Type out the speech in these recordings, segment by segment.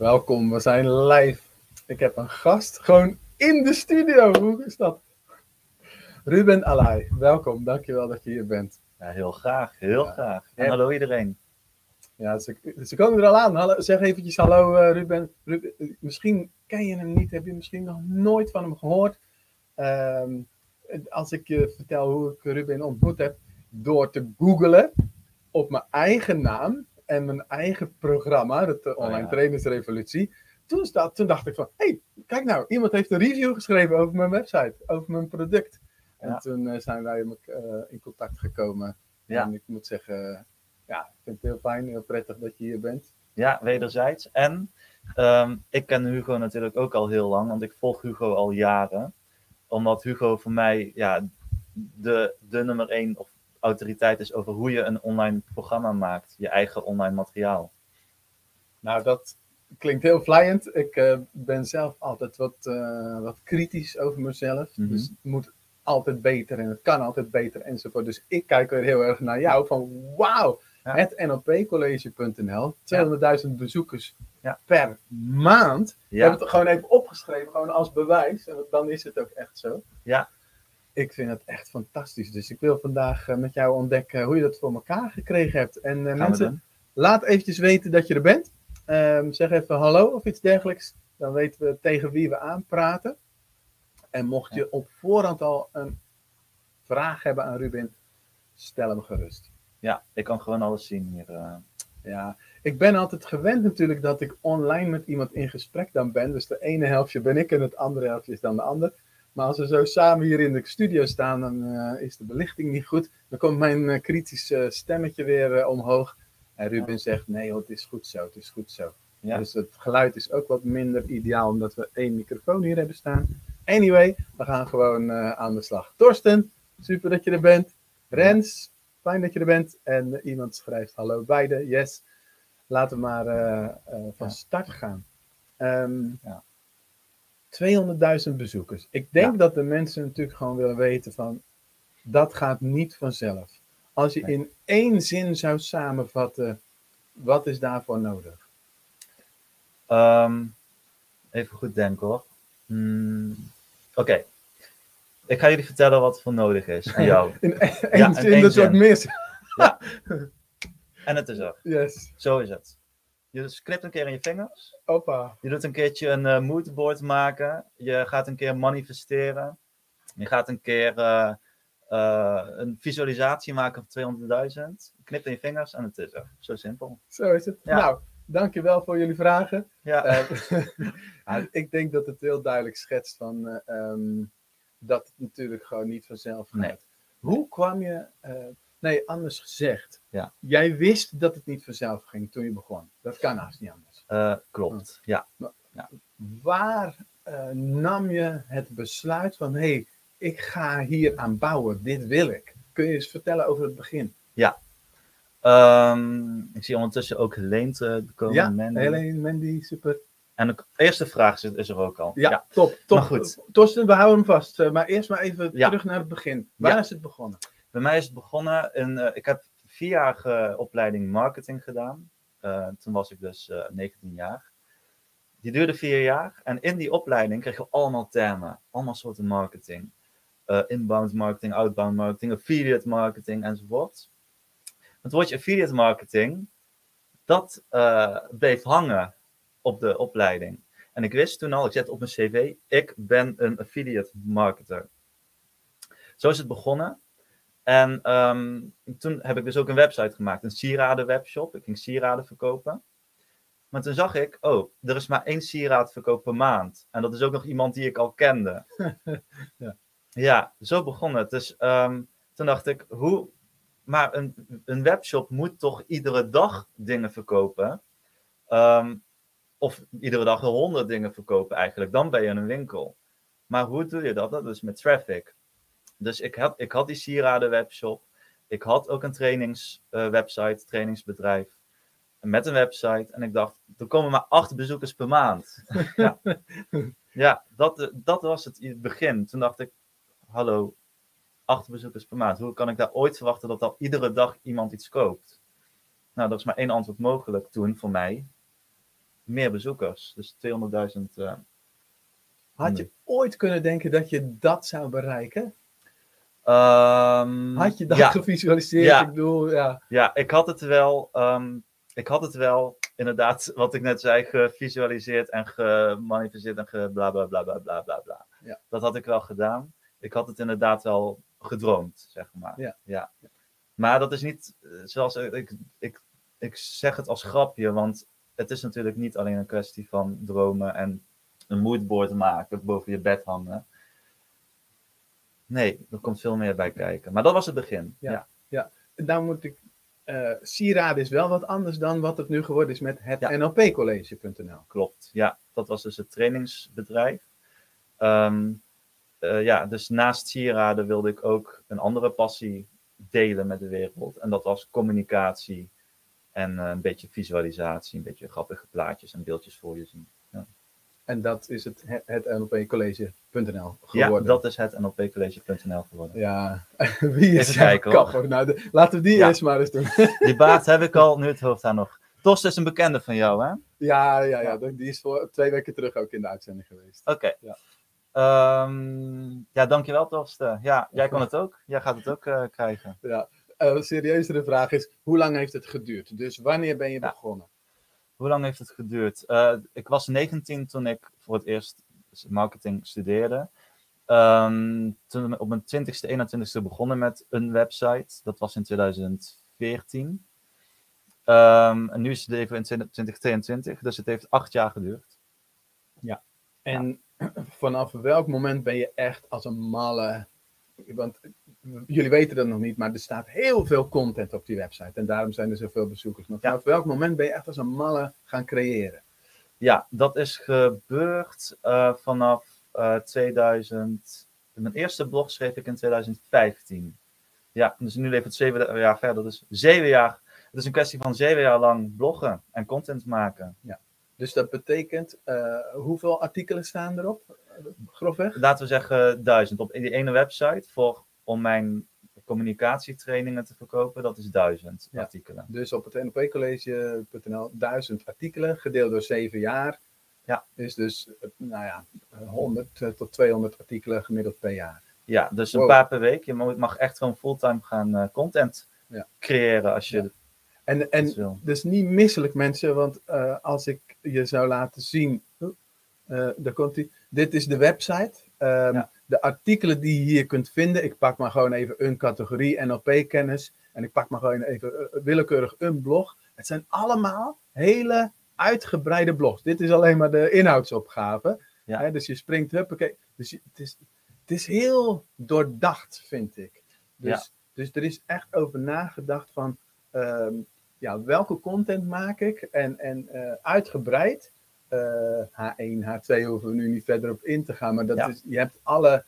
Welkom, we zijn live. Ik heb een gast gewoon in de studio. Hoe is dat? Ruben Alai, welkom. Dankjewel dat je hier bent. Ja, heel graag, heel Ja. graag. En hallo iedereen. Ja, ze, ze komen er al aan. Hallo, zeg eventjes hallo eh, Ruben. Ruben. Misschien ken je hem niet, heb je misschien nog nooit van hem gehoord. Ehm, als ik je vertel hoe ik Ruben ontmoet heb, door te googlen op mijn eigen naam en mijn eigen programma, het eh, Online ja. Trainersrevolutie. Toen, staat, toen dacht ik van, hé, hey, kijk nou, iemand heeft een review geschreven over mijn website, over mijn product. En Ja. toen eh, zijn wij eh, in contact gekomen. Ja. En ik moet zeggen, ja, ik vind het heel fijn, heel prettig dat je hier bent. Ja, wederzijds. En ehm, ik ken Hugo natuurlijk ook al heel lang, want ik volg Hugo al jaren. Omdat Hugo voor mij ja, de, de nummer één of autoriteit is over hoe je een online programma maakt, je eigen online materiaal. Nou, dat klinkt heel vlijend. Ik eh, ben zelf altijd wat, eh, wat kritisch over mezelf. Mhm. Dus het moet altijd beter en het kan altijd beter enzovoort. Dus ik kijk weer heel erg naar jou van wauw, Ja. het NLPcollege.nl, 200.000 bezoekers Ja. per maand. We Ja, hebben het gewoon even opgeschreven, gewoon als bewijs. En dan is het ook echt zo. Ja. Ik vind het echt fantastisch. Dus ik wil vandaag eh, met jou ontdekken hoe je dat voor elkaar gekregen hebt. En eh, mensen. Laat eventjes weten dat je er bent. Ehm, zeg even hallo of iets dergelijks. Dan weten we tegen wie we aanpraten. En mocht je op voorhand al een vraag hebben aan Ruben, stel hem gerust. Ja, ik kan gewoon alles zien hier. eh. Ja, ik ben altijd gewend natuurlijk dat ik online met iemand in gesprek dan ben. Dus de ene helftje ben ik en het andere helftje is dan de ander. Maar als we zo samen hier in de studio staan, dan eh, is de belichting niet goed. Dan komt mijn eh, kritische stemmetje weer eh, omhoog. En Ruben zegt, nee het is goed zo, het is goed zo. Ja. Dus het geluid is ook wat minder ideaal, omdat we één microfoon hier hebben staan. Anyway, we gaan gewoon eh, aan de slag. Torsten, super dat je er bent. Rens, fijn dat je er bent. En eh, iemand schrijft hallo beide, yes. Laten we maar eh, eh, van Ja. start gaan. Ehm, Ja. 200.000 bezoekers. Ik denk Ja. dat de mensen natuurlijk gewoon willen weten van, dat gaat niet vanzelf. Als je Nee. in één zin zou samenvatten, wat is daarvoor nodig? Ehm, even goed denken hoor. Hmm, Oké. Ik ga jullie vertellen wat er voor nodig is jou. In één Ja, in zin, één dat zin. mis. En het is er. Yes, Zo is het. Je knipt een keer in je vingers. opa. Je doet een keertje een eh, moodboard maken. Je gaat een keer manifesteren. Je gaat een keer eh, eh, een visualisatie maken van 200.000. Knip in je vingers en het is er. Zo simpel. Zo is het. Ja. Nou, dankjewel voor jullie vragen. Ja, ja, ik denk dat het heel duidelijk schetst van eh, ehm, dat het natuurlijk gewoon niet vanzelf gaat. Nee. Hoe kwam je, nee, anders gezegd. Ja. Jij wist dat het niet vanzelf ging toen je begon. Dat kan haast niet anders. eh, klopt. Ja. Waar eh, nam je het besluit van, hé, hey, ik ga hier aan bouwen, dit wil ik. Kun je eens vertellen over het begin? Ehm, ik zie ondertussen ook Helene te komen. ja, Mandy. Helene, Mandy, super. En de eerste vraag is, is er ook al. Ja, top, top. Maar goed. Torsten, we houden hem vast. Eh, maar eerst maar even Ja. terug naar het begin. Waar Ja. is het begonnen? Bij mij is het begonnen. Eh, ik heb vierjarige opleiding marketing gedaan. Eh, toen was ik dus eh, 19 jaar. Die duurde vier jaar. En in die opleiding kreeg je allemaal termen. Allemaal soorten marketing. Eh, inbound marketing, outbound marketing, affiliate marketing enzovoort. Het woordje affiliate marketing, dat eh, bleef hangen op de opleiding. En ik wist toen al, ik zet op mijn cv, ik ben een affiliate marketer. Zo is het begonnen. En ehm, toen heb ik dus ook een website gemaakt, een sieraden webshop. Ik ging sieraden verkopen. Maar toen zag ik, oh, er is maar één sieraad verkoop per maand. En dat is ook nog iemand die ik al kende. Ja. ja, zo begon het. Dus ehm, toen dacht ik, hoe... Maar een, een webshop moet toch iedere dag dingen verkopen? Ehm, of iedere dag honderd dingen verkopen eigenlijk. Dan ben je een winkel. Maar hoe doe je dat? Dat is met traffic. Dus ik had, ik had die sieraden webshop. Ik had ook een trainingswebsite, trainingsbedrijf. Met een website. En ik dacht, er komen maar acht bezoekers per maand. ja, ja dat, dat was het, het begin. Toen dacht ik, hallo, acht bezoekers per maand. Hoe kan ik daar ooit verwachten dat al iedere dag iemand iets koopt? Nou, er is maar één antwoord mogelijk toen voor mij. meer bezoekers. Dus 200.000. eh, Had je ooit kunnen denken dat je dat zou bereiken? Ehm, Had je dat ja, gevisualiseerd? Ja. Ik bedoel, ja. ja, ik had het wel. ehm, ik had het wel, inderdaad, wat ik net zei, gevisualiseerd en gemanifesteerd en ge bla bla bla bla bla bla bla. Ja. Dat had ik wel gedaan. Ik had het inderdaad wel gedroomd, zeg maar. Ja. Maar dat is niet, zoals ik, ik, ik, ik zeg het als grapje, want het is natuurlijk niet alleen een kwestie van dromen en een moodboard maken, boven je bed hangen. Nee, er komt veel meer bij kijken. Maar dat was het begin. Ja. ja. Dan moet ik. sieraden is wel wat anders dan wat het nu geworden is met het Ja. NLPcollege.nl. Klopt, ja. Dat was dus het trainingsbedrijf. Ehm, eh, ja, dus naast sieraden wilde ik ook een andere passie delen met de wereld. En dat was communicatie en eh, een beetje visualisatie, een beetje grappige plaatjes en beeldjes voor je zien. En dat is het, het, NLPcollege.nl Ja, geworden. dat is het NLPcollege.nl geworden. Ja, wie is kijken, hoor. kapper? Nou, de- laten we die Ja. eerst maar eens doen. Die baard heb ik al, nu het hoofd daar nog. Tos is een bekende van jou, hè? ja, ja, ja, Ja. die is voor twee weken terug ook in de uitzending geweest. Oké. Ja. Ehm, ja, dankjewel Torsten. Ja, jij kan het ook. Jij gaat het ook eh, krijgen. Ja. Een serieuzere vraag is, hoe lang heeft het geduurd? Dus wanneer ben je Ja. begonnen? Hoe lang heeft het geduurd? Eh, ik was 19 toen ik voor het eerst marketing studeerde. Ehm, toen op mijn 20ste, 21ste begonnen met een website. Dat was in 2014. Ehm, en nu is het even in 2022, dus het heeft acht jaar geduurd. En vanaf welk moment ben je echt als een malle... Want jullie weten dat nog niet, maar er staat heel veel content op die website. En daarom zijn er zoveel bezoekers. Maar Ja. vanaf welk moment ben je echt als een malle gaan creëren? Ja, dat is gebeurd eh, vanaf eh 2000. Mijn eerste blog schreef ik in 2015. Ja, dus nu leeft het zeven jaar verder. Dus zeven jaar. Het is een kwestie van zeven jaar lang bloggen en content maken. Dus dat betekent, eh, hoeveel artikelen staan erop? Grofweg? Laten we zeggen duizend. Op die ene website voor, om mijn communicatietrainingen te verkopen, dat is duizend Ja. artikelen. Dus op het nlpcollege.nl duizend artikelen, gedeeld door zeven jaar. Ja. Is dus, eh, nou ja, 100 tot 200 artikelen gemiddeld per jaar. Ja, dus een paar per week. Je mag echt gewoon fulltime gaan eh, content Ja. creëren als je Ja. En, en dus niet misselijk mensen, want eh, als ik je zou laten zien, eh daar komt ie. Dit is de website. Ehm, Ja. De artikelen die je hier kunt vinden, ik pak maar gewoon even een categorie NLP-kennis en ik pak maar gewoon even eh, willekeurig een blog. Het zijn allemaal hele uitgebreide blogs. Dit is alleen maar de inhoudsopgave. Ja. Hè, dus je springt, huppakee. Dus je- het, is, het is heel doordacht, vind ik. Dus, Ja. dus er is echt over nagedacht van, ehm, ja, welke content maak ik? En, en eh, uitgebreid. Eh, H1, H2 hoeven we nu niet verder op in te gaan. Maar dat Ja. is, je hebt alle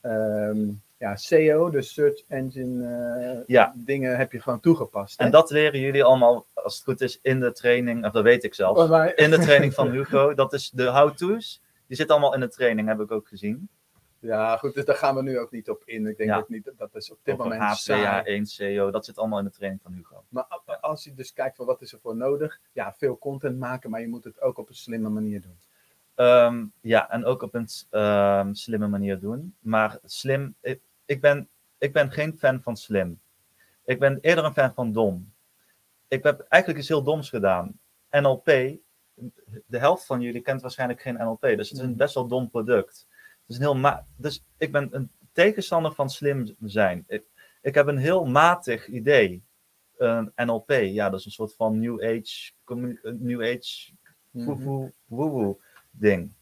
ehm, ja, SEO, dus Search Engine eh, Ja. dingen, heb je gewoon toegepast. hè? En dat leren jullie allemaal, als het goed is, in de training, of dat weet ik zelf, Maar wij- in de training van Hugo. Dat is de how-to's. Die zitten allemaal in de training, heb ik ook gezien. Ja, goed, dus daar gaan we nu ook niet op in. Ik denk Ja. ook niet dat is op dit Over moment HPA, saai. 1 CO, dat zit allemaal in de training van Hugo. Maar als je dus kijkt van wat is er voor nodig, ja, veel content maken, maar je moet het ook op een slimme manier doen. Ehm, ja, en ook op een ehm, slimme manier doen. Maar slim, ik, ik, ben, ik ben geen fan van slim. Ik ben eerder een fan van dom. Ik heb eigenlijk iets heel doms gedaan. NLP, de helft van jullie kent waarschijnlijk geen NLP, dus het is een best wel dom product. Is een heel ma dus ik ben een tegenstander van slim zijn. Ik, ik heb een heel matig idee. Een NLP, ja, dat is een soort van New Age, eh, New Age Mhm. woehoe, woehoe ding.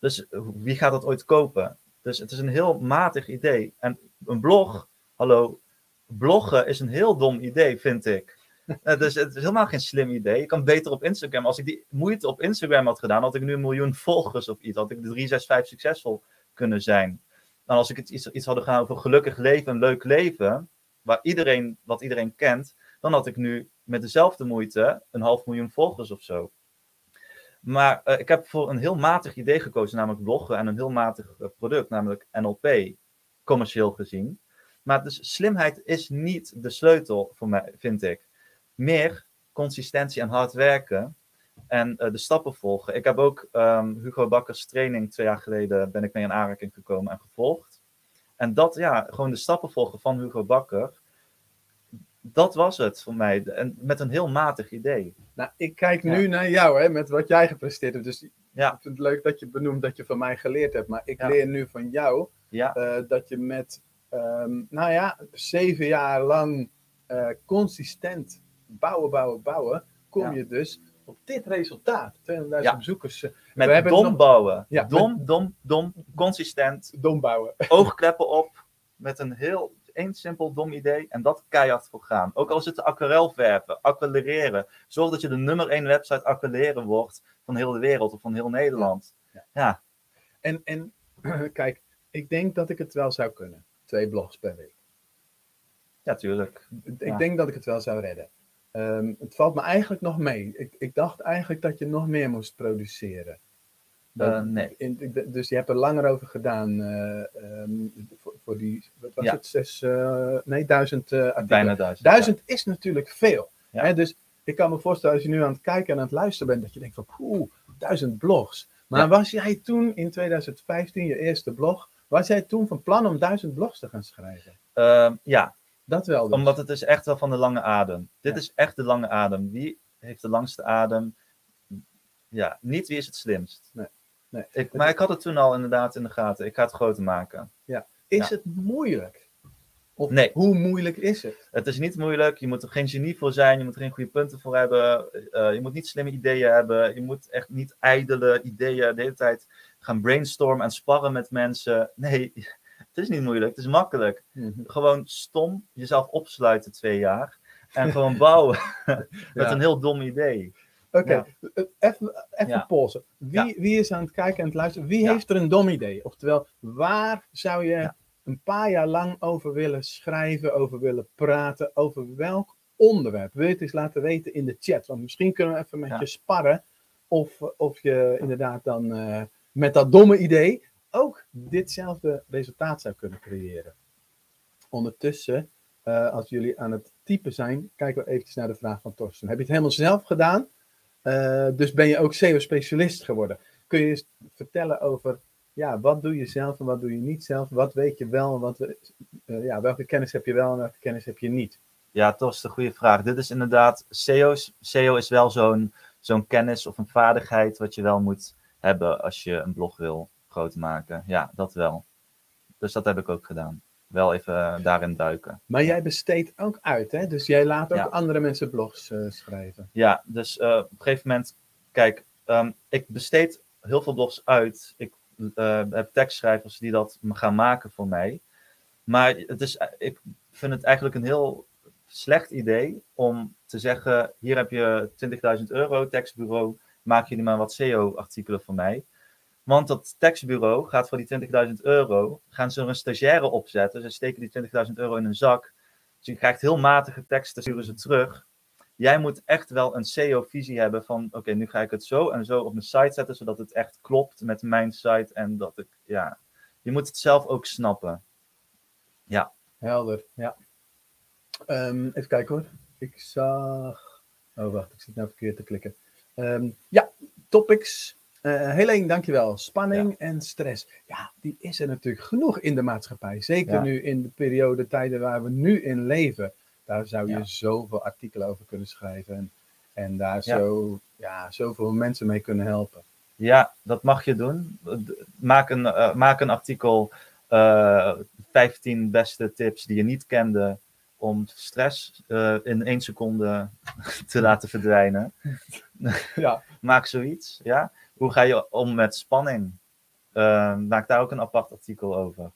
Dus wie gaat dat ooit kopen? Dus het is een heel matig idee. En een blog, hallo, bloggen is een heel dom idee, vind ik. Eh, dus het is helemaal geen slim idee. Je kan beter op Instagram. Als ik die moeite op Instagram had gedaan, had ik nu een miljoen volgers of iets. Had ik de 365 succesvol kunnen zijn. En als ik het iets, iets had gedaan over gelukkig leven, een leuk leven, waar iedereen, wat iedereen kent, dan had ik nu met dezelfde moeite een half miljoen volgers of zo. Maar eh, ik heb voor een heel matig idee gekozen, namelijk bloggen en een heel matig eh, product, namelijk NLP, commercieel gezien. Maar dus slimheid is niet de sleutel voor mij, vind ik. Meer consistentie en hard werken. En eh, de stappen volgen. Ik heb ook ehm, Hugo Bakkers training twee jaar geleden ben ik mee in aanraking gekomen en gevolgd. En dat, ja, gewoon de stappen volgen van Hugo Bakker. Dat was het voor mij. En met een heel matig idee. Nou, ik kijk nu Ja. naar jou, hè, met wat jij gepresteerd hebt. Dus Ja. ik vind het leuk dat je benoemt dat je van mij geleerd hebt. Maar ik Ja. leer nu van jou Ja, eh, dat je met, ehm, nou ja, zeven jaar lang eh, consistent bouwen, bouwen, bouwen, kom Ja. je dus op dit resultaat. 200.000 Ja. bezoekers. eh, met dom nog- bouwen. Ja, dom, dom, dom, consistent. dom bouwen. Oogkleppen op. Met een heel één simpel dom idee. En dat keihard voor gaan. Ook al is het aquarel verven, aquarelleren. Zorg dat je de nummer één website aquarelleren wordt van heel de wereld of van heel Nederland. Ja. Ja, En, en kijk, ik denk dat ik het wel zou kunnen. Twee blogs per week. ja tuurlijk. Ik Ja. denk dat ik het wel zou redden. Ehm, het valt me eigenlijk nog mee. Ik, ik dacht eigenlijk dat je nog meer moest produceren. Eh, nee. in- dus je hebt er langer over gedaan eh, ehm, voor, voor die, wat was Ja. het, zes, eh, nee, duizend artikelen. Bijna duizend. Duizend is natuurlijk veel. Ja. Hè? Dus ik kan me voorstellen als je nu aan het kijken en aan het luisteren bent, dat je denkt van, poeh, duizend blogs. Maar Ja. was jij toen in 2015, je eerste blog, was jij toen van plan om duizend blogs te gaan schrijven? Ehm, ja, Dat wel dus. omdat het is echt wel van de lange adem. Dit Ja. is echt de lange adem. Wie heeft de langste adem? Ja, niet wie is het slimst. Nee. Nee. Ik, maar ik had het toen al inderdaad in de gaten. Ik ga het groter maken. Is Ja. het moeilijk? Of Nee. hoe moeilijk is het? Het is niet moeilijk. Je moet er geen genie voor zijn. Je moet er geen goede punten voor hebben. eh, je moet niet slimme ideeën hebben. Je moet echt niet ijdele ideeën de hele tijd gaan brainstormen en sparren met mensen. Nee, het is niet moeilijk. Het is makkelijk. Gewoon stom jezelf opsluiten twee jaar. En gewoon bouwen met Ja. een heel dom idee. Oké, Ja. eh, even, even Ja. polsen. Wie, wie is aan het kijken en het luisteren? Wie heeft er een dom idee? Oftewel, waar zou je een paar jaar lang over willen schrijven, over willen praten? Over welk onderwerp? Wil je het eens laten weten in de chat? Want misschien kunnen we even met je sparren. Of, of je inderdaad dan eh, met dat domme idee ook ditzelfde resultaat zou kunnen creëren. Ondertussen, eh, als jullie aan het typen zijn, kijken we eventjes naar de vraag van Torsten. Heb je het helemaal zelf gedaan? Eh, dus ben je ook SEO-specialist geworden. Kun je eens vertellen over ja, wat doe je zelf en wat doe je niet zelf? Wat weet je wel en wat, eh, ja, welke kennis heb je wel en welke kennis heb je niet? Ja, een goede vraag. Dit is inderdaad, SEO, SEO is wel zo'n zo'n kennis of een vaardigheid wat je wel moet hebben als je een blog wil groot maken. Ja, dat wel. Dus dat heb ik ook gedaan. Wel even eh, daarin duiken. Maar jij besteedt ook uit, hè? Dus jij laat ook Ja. andere mensen blogs eh, schrijven. Ja, dus eh, op een gegeven moment, kijk, ehm, ik besteed heel veel blogs uit. Ik heb tekstschrijvers die dat gaan maken voor mij. Maar het is, ik vind het eigenlijk een heel slecht idee om te zeggen: hier heb je 20.000 euro, tekstbureau, maak jullie maar wat SEO-artikelen voor mij. Want dat tekstbureau gaat voor die 20.000 euro, gaan ze er een stagiaire opzetten. Ze steken die 20.000 euro in een zak. Dus je krijgt heel matige teksten, sturen ze terug jij moet echt wel een SEO-visie hebben van, oké, nu ga ik het zo en zo op mijn site zetten, zodat het echt klopt met mijn site en dat ik, ja, je moet het zelf ook snappen. Helder, ja. Ehm, even kijken hoor. Ik zag. Oh, wacht, ik zit nou verkeerd te klikken. Ehm, ja, topics. Eh Helene, dankjewel. Spanning en stress. Ja, die is er natuurlijk genoeg in de maatschappij. Zeker Ja. nu in de periode, tijden waar we nu in leven. Daar zou je Ja. zoveel artikelen over kunnen schrijven. En, en daar Ja. zo, ja, zoveel mensen mee kunnen helpen. Ja, dat mag je doen. Maak een, eh, maak een artikel, eh 15 beste tips die je niet kende om stress eh, in één seconde te laten verdwijnen. Ja, Maak zoiets, ja. Hoe ga je om met spanning? Eh, maak daar ook een apart artikel over.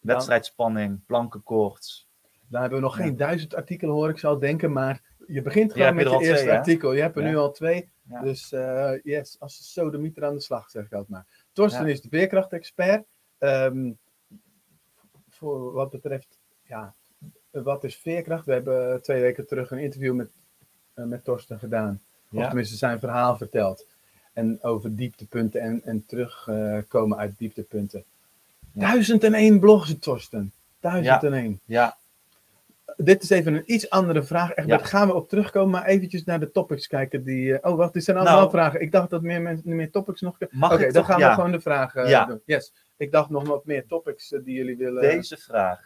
Wedstrijdspanning, plankenkoorts. daar hebben we nog Ja. geen duizend artikelen hoor ik zou denken. Maar je begint Ja, gewoon je met je eerste twee, artikel. Je hebt er Ja. nu al twee. Ja. Dus eh, yes, als de sodemieter aan de slag, zeg ik altijd maar. Torsten Ja. is de veerkrachtexpert. Ehm, voor wat betreft, ja, wat is veerkracht? We hebben twee weken terug een interview met, eh, met Torsten gedaan. Of Ja. tenminste zijn verhaal verteld. En over dieptepunten en, en terugkomen uit dieptepunten. Ja. Duizend en één blogs, Torsten. Duizend en één. Ja, dit is even een iets andere vraag. Echt, Ja. Daar gaan we op terugkomen, maar eventjes naar de topics kijken. Die, eh, oh, wacht, dit zijn allemaal Nou. vragen. Ik dacht dat meer, mensen, meer topics nog... Oké, dan gaan ja. we gewoon de vragen eh, Ja. doen. Yes. Ik dacht nog wat meer topics eh, die jullie willen... Deze vraag.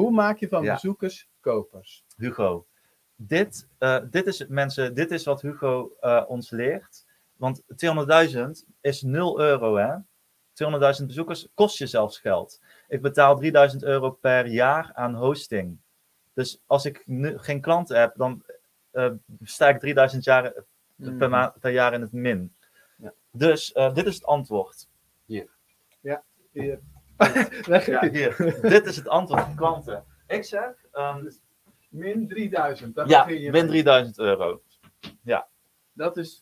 Hoe maak je van Ja. bezoekers kopers? Hugo. Dit, eh, dit is mensen, dit is wat Hugo eh, ons leert. Want 200.000 is 0 euro, hè? 200.000 bezoekers kost je zelfs geld. Ik betaal 3000 euro per jaar aan hosting. Dus als ik nu geen klanten heb, dan eh, sta ik 3000 jaar, Mm. per, jaar in het min. Ja. Dus eh, dit is het antwoord. Hier. Ja, hier. dit is het antwoord van klanten. Ik zeg, ehm, Min 3000. Daar ja, je mee. 3000 euro. Dat is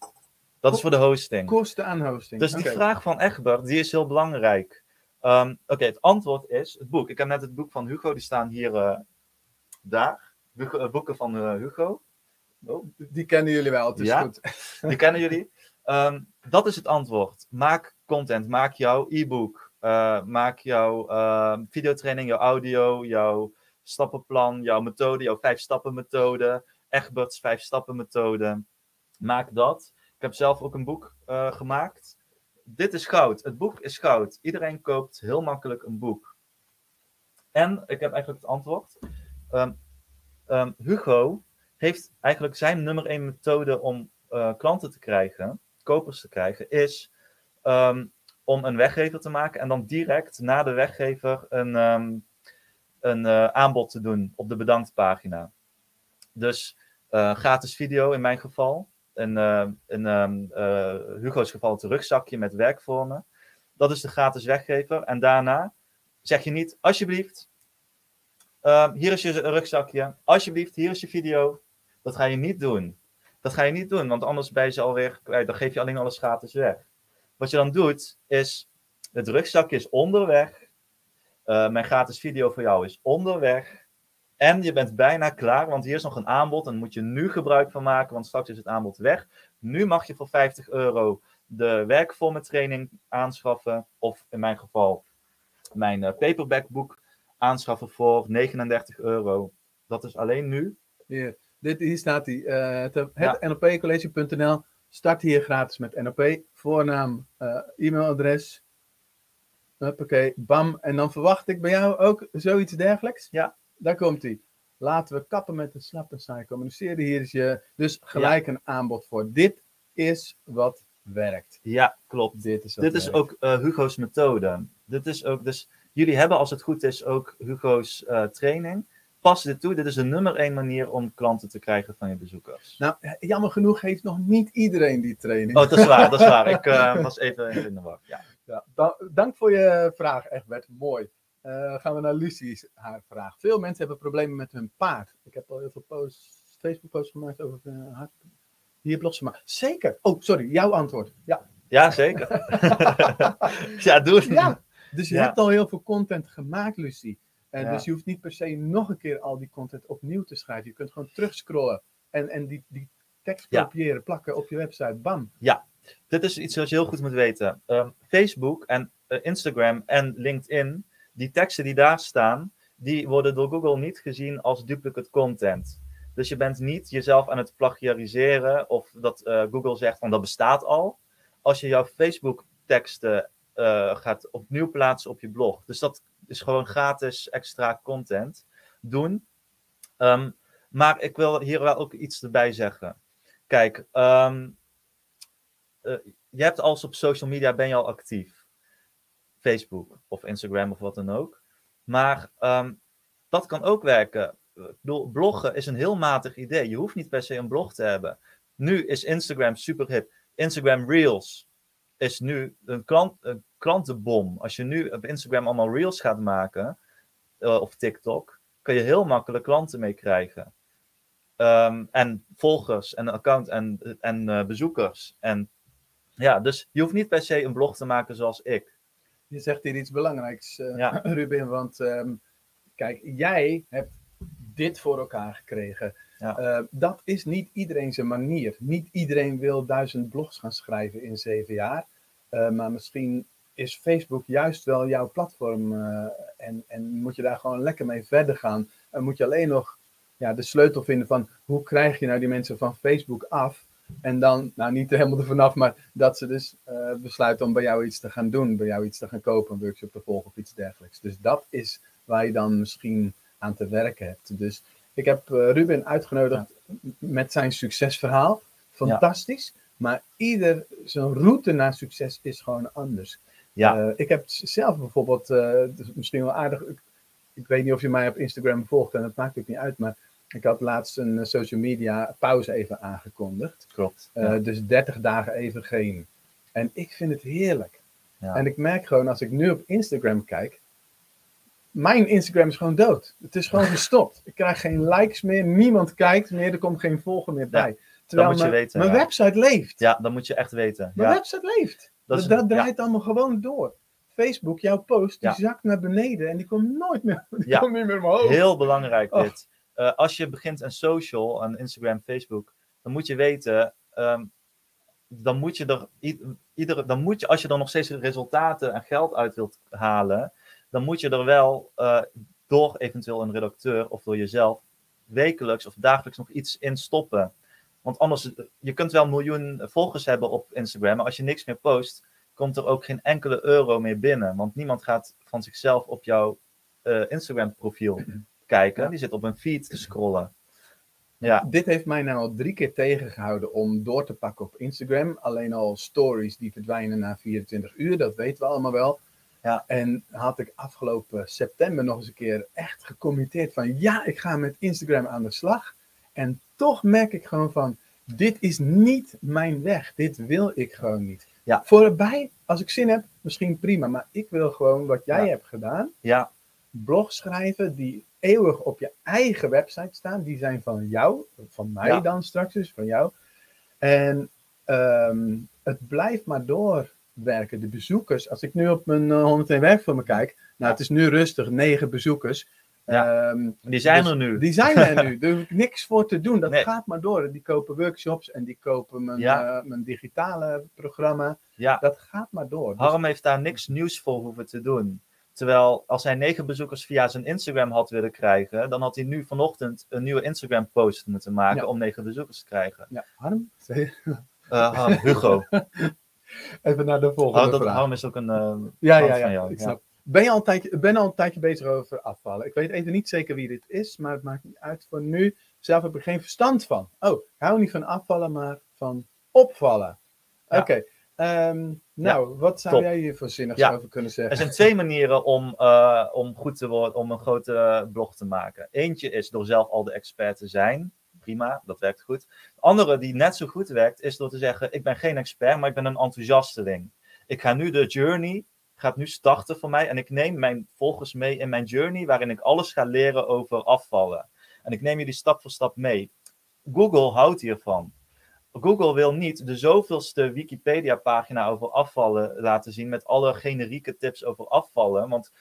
Dat is voor de hosting. kosten aan hosting. Dus die vraag van Egbert, die is heel belangrijk. Ehm, Oké, het antwoord is het boek. Ik heb net het boek van Hugo, die staan hier, eh, daar. Hugo- eh, boeken van eh, Hugo. Oh, Die kennen jullie wel, het is Ja. goed. die kennen jullie. Ehm, dat is het antwoord. Maak content, maak jouw e-book, eh, maak jouw ehm, videotraining, jouw audio, jouw stappenplan, jouw methode, jouw vijf stappen methode, Egberts vijf stappen methode. Maak dat. Ik heb zelf ook een boek eh, gemaakt. Dit is goud. Het boek is goud. Iedereen koopt heel makkelijk een boek. En ik heb eigenlijk het antwoord. Ehm, ehm, Hugo heeft eigenlijk zijn nummer één methode om eh, klanten te krijgen, kopers te krijgen, is om een weggever te maken en dan direct na de weggever een, ehm, een eh, aanbod te doen op de bedanktpagina. Dus eh, gratis video in mijn geval. In, eh, in ehm, eh, Hugo's geval het rugzakje met werkvormen. Dat is de gratis weggever. En daarna zeg je niet, alsjeblieft, ehm, hier is je rugzakje. Alsjeblieft, hier is je video. Dat ga je niet doen. Dat ga je niet doen, want anders ben je ze alweer. Dan geef je alleen alles gratis weg. Wat je dan doet, is het rugzakje is onderweg. Eh, mijn gratis video voor jou is onderweg. En je bent bijna klaar, want hier is nog een aanbod. En moet je nu gebruik van maken, want straks is het aanbod weg. Nu mag je voor 50 euro de werkvormentraining aanschaffen. Of in mijn geval mijn eh, paperback boek aanschaffen voor 39 euro. Dat is alleen nu. Hier, dit, hier staat hij. het Ja. het NLP-college.nl. Start hier gratis met NLP. Voornaam, eh, e-mailadres. Oké, bam. En dan verwacht ik bij jou ook zoiets dergelijks. Ja. Daar komt hij. Laten we kappen met de slap en saai communiceren. Hier is je dus gelijk een aanbod voor. Dit is wat werkt. Ja, klopt. Dit is Dit is ook eh, Hugo's methode. Dit is ook, dus jullie hebben als het goed is ook Hugo's eh, training. Pas dit toe. Dit is de nummer één manier om klanten te krijgen van je bezoekers. Nou, jammer genoeg heeft nog niet iedereen die training. Oh, dat is waar, dat is waar. Ik eh, was even in de war. Ja. Ja, da- dank voor je vraag, Egbert. Mooi. Eh, gaan we naar Lucie's haar vraag. Veel mensen hebben problemen met hun paard. Ik heb al heel veel posts, Facebook-posts gemaakt over uh, haar. Hier blogs gemaakt. Zeker. Oh, sorry, jouw antwoord. Ja, ja, zeker. ja, doe het. ja. dus je Ja. hebt al heel veel content gemaakt, Lucie. En Ja. Dus je hoeft niet per se nog een keer al die content opnieuw te schrijven. Je kunt gewoon terugscrollen en, en die, die tekst Ja. kopiëren, plakken op je website. Bam. Dit is iets wat je heel goed moet weten. Ehm, Facebook en eh, Instagram en LinkedIn, die teksten die daar staan, die worden door Google niet gezien als duplicate content. Dus je bent niet jezelf aan het plagiariseren of dat eh, Google zegt van dat bestaat al. Als je jouw Facebook teksten gaat opnieuw plaatsen op je blog. Dus dat is gewoon gratis extra content doen. Ehm, maar ik wil hier wel ook iets erbij zeggen. Kijk, eh, je hebt als op social media ben je al actief. Facebook of Instagram of wat dan ook. Maar ehm, dat kan ook werken. Bloggen is een heel matig idee. Je hoeft niet per se een blog te hebben. Nu is Instagram super hip. Instagram Reels is nu een, klant, een klantenbom. Als je nu op Instagram allemaal Reels gaat maken, eh, of TikTok, kan je heel makkelijk klanten mee krijgen. Ehm, en volgers en account en, en eh, bezoekers. En ja, dus je hoeft niet per se een blog te maken zoals ik. Je zegt hier iets belangrijks, Ja. Ruben. Want ehm, kijk, jij hebt dit voor elkaar gekregen. Ja. Eh, dat is niet iedereen zijn manier. Niet iedereen wil duizend blogs gaan schrijven in zeven jaar. Eh, maar misschien is Facebook juist wel jouw platform. eh, en, en moet je daar gewoon lekker mee verder gaan. En moet je alleen nog ja, de sleutel vinden van hoe krijg je nou die mensen van Facebook af. En dan, nou niet helemaal ervan af, maar dat ze dus besluiten om bij jou iets te gaan doen, bij jou iets te gaan kopen, een workshop te volgen of iets dergelijks. Dus dat is waar je dan misschien aan te werken hebt. Dus ik heb eh, Ruben uitgenodigd met zijn succesverhaal. Fantastisch. Maar ieder zijn route naar succes is gewoon anders. Ja. Eh, ik heb zelf bijvoorbeeld, uh, misschien wel aardig, ik, ik, weet niet of je mij op Instagram volgt en dat maakt ook niet uit, maar ik had laatst een social media pauze even aangekondigd. Klopt. Ja. Dus 30 dagen even geen. En ik vind het heerlijk. Ja. En ik merk gewoon als ik nu op Instagram kijk, mijn Instagram is gewoon dood. Het is gewoon gestopt. Ik krijg geen likes meer, niemand kijkt meer, er komt geen volger meer bij. Terwijl mijn, weten, mijn ja. website leeft. Ja, dat moet je echt weten. Mijn Ja. website leeft. Dat Dat, draait allemaal gewoon door. Facebook, jouw post, die zakt naar beneden en die komt nooit meer, die komt niet meer hoofd. Heel belangrijk Oh. dit. Eh, als je begint een social, een Instagram, Facebook, dan moet je weten, ehm, dan moet je er iedere, dan moet je, als je dan nog steeds resultaten en geld uit wilt halen, dan moet je er wel eh, door eventueel een redacteur of door jezelf wekelijks of dagelijks nog iets in stoppen. Want anders, je kunt wel een miljoen volgers hebben op Instagram, maar als je niks meer post, komt er ook geen enkele euro meer binnen. Want niemand gaat van zichzelf op jouw eh, Instagram profiel kijken. Ja. Die zit op een feed te scrollen. Ja, Dit heeft mij nou al drie keer tegengehouden om door te pakken op Instagram. Alleen al stories die verdwijnen na 24 uur, dat weten we allemaal wel. Ja. En had ik afgelopen september nog eens een keer echt gecommitteerd van ja, ik ga met Instagram aan de slag. En toch merk ik gewoon van, dit is niet mijn weg. Dit wil ik gewoon niet. Ja. Voorbij, als ik zin heb, misschien prima. Maar ik wil gewoon wat jij Ja. hebt gedaan. ja, Blog schrijven die eeuwig op je eigen website staan. Die zijn van jou, van mij Ja. dan straks dus, van jou. En ehm, het blijft maar doorwerken. De bezoekers, als ik nu op mijn eh, 101 werk voor me kijk. Nou, het is nu rustig, negen bezoekers. Ja. Ehm, die zijn dus er nu. Die zijn er nu. Daar hoef ik niks voor te doen. Dat Nee. gaat maar door. Die kopen workshops en die kopen mijn, Ja. eh, mijn digitale programma. Ja, Dat gaat maar door. Dus- Harm heeft daar niks nieuws voor hoeven te doen. Terwijl als hij negen bezoekers via zijn Instagram had willen krijgen, dan had hij nu vanochtend een nieuwe Instagram post moeten maken Ja. om negen bezoekers te krijgen. ja, Harm, Eh, Harm, Hugo. even naar de volgende Oh, dat, vraag. Is ook een. eh, Ja, ja, ja. jou, ik snap. Ben je al een tijdje, ben al een tijdje bezig over afvallen? Ik weet even niet zeker wie dit is, maar het maakt niet uit voor nu. Zelf heb ik er geen verstand van. Oh, ik hou niet van afvallen, maar van opvallen. Oké. ehm, nou, wat zou top. jij hier voor zinnigs Ja. over kunnen Er zeggen? zijn twee manieren om, eh, om goed te worden, om een grote blog te maken. Eentje is door zelf al de expert te zijn. Prima, dat werkt goed. De andere die net zo goed werkt, is door te zeggen: Ik ben geen expert, maar ik ben een enthousiasteling. Ik ga nu de journey, gaat nu starten voor mij. En ik neem mijn volgers mee in mijn journey, waarin ik alles ga leren over afvallen. En ik neem jullie stap voor stap mee. Google houdt hiervan. Google wil niet de zoveelste Wikipedia-pagina over afvallen laten zien met alle generieke tips over afvallen. Want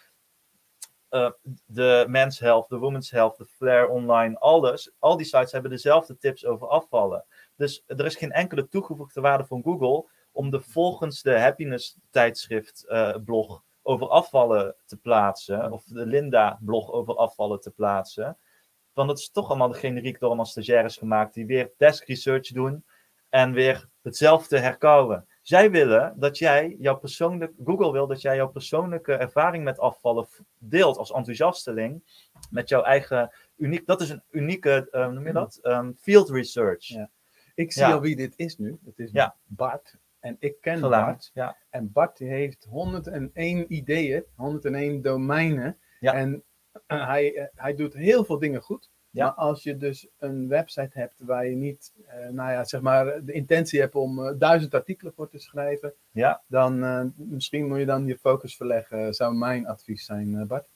eh, de Men's Health, de Women's Health, de Flair Online, alles, al die sites hebben dezelfde tips over afvallen. Dus er is geen enkele toegevoegde waarde van Google om de volgens de happiness tijdschrift eh, blog over afvallen te plaatsen, of de Linda blog over afvallen te plaatsen. Want het is toch allemaal generiek door allemaal stagiaires gemaakt die weer desk research doen en weer hetzelfde herkauwen. Zij willen dat jij jouw persoonlijk, Google wil dat jij jouw persoonlijke ervaring met afvallen deelt als enthousiasteling met jouw eigen uniek, dat is een unieke, eh, noem je dat? Ehm, field research. Ja. Ik zie Ja. al wie dit is nu. Het is Ja. Bart. En ik ken. Bart. Ja. En Bart heeft 101 ideeën, 101 domeinen. Ja. En eh, hij, eh, hij doet heel veel dingen goed. Ja. Maar als je dus een website hebt waar je niet, eh, nou ja, zeg maar, de intentie hebt om eh, duizend artikelen voor te schrijven, Ja. dan eh, misschien moet je dan je focus verleggen, zou mijn advies zijn, Bart.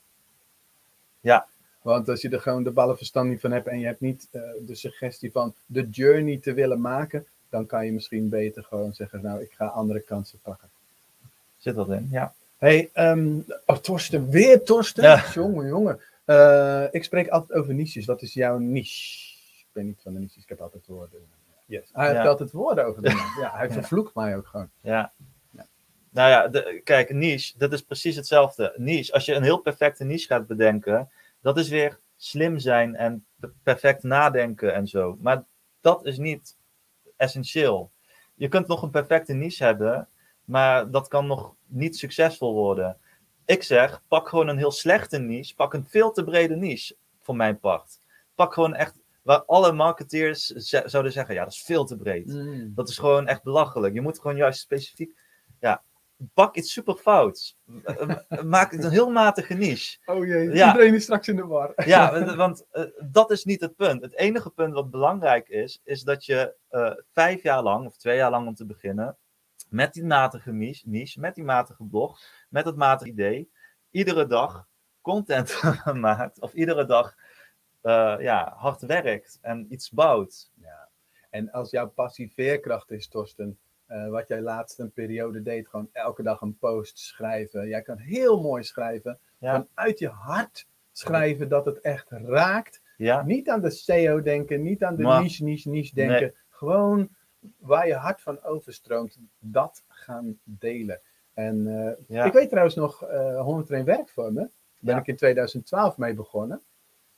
Ja. Want als je er gewoon de ballen verstand niet van hebt en je hebt niet de suggestie van de journey te willen maken, dan kan je misschien beter gewoon zeggen, nou, ik ga andere kansen pakken. Zit dat in? Ja. hey, ehm, oh, Torsten, weer Torsten? Ja. Jongen, jongen. Eh, ik spreek altijd over niches. Wat is jouw niche? Ik ben niet van de niches, ik heb altijd woorden. Yes. Hij heeft Ja. altijd woorden over mij. Ja, hij Ja. vervloekt mij ook gewoon. Ja. Nou ja, de, kijk, niche, dat is precies hetzelfde. Niche, als je een heel perfecte niche gaat bedenken, dat is weer slim zijn en perfect nadenken en zo. Maar dat is niet essentieel. Je kunt nog een perfecte niche hebben, maar dat kan nog niet succesvol worden. Ik zeg, pak gewoon een heel slechte niche, pak een veel te brede niche, voor mijn part. Pak gewoon echt, waar alle marketeers zouden zeggen, ja, dat is veel te breed. Mm. Dat is gewoon echt belachelijk. Je moet gewoon juist specifiek, ja, pak iets super fouts. Maak het een heel matige niche. Oh jee, Ja. iedereen is straks in de war. Ja, want eh, dat is niet het punt. Het enige punt wat belangrijk is, is dat je eh, vijf jaar lang, of twee jaar lang om te beginnen, met die matige niche, niche, met die matige blog, met het matige idee, iedere dag content maakt, of iedere dag eh, ja, hard werkt en iets bouwt. Ja. En als jouw passie veerkracht is, Torsten, eh, wat jij laatst een periode deed, gewoon elke dag een post schrijven. Jij kan heel mooi schrijven, Ja. vanuit je hart schrijven dat het echt raakt. Ja, Niet aan de SEO denken, niet aan de Maar- niche, niche, niche denken. Nee. Gewoon waar je hart van overstroomt, dat gaan delen. En eh, Ja. ik weet trouwens nog, eh 101 werkvormen, ben Ja. ik in 2012 mee begonnen.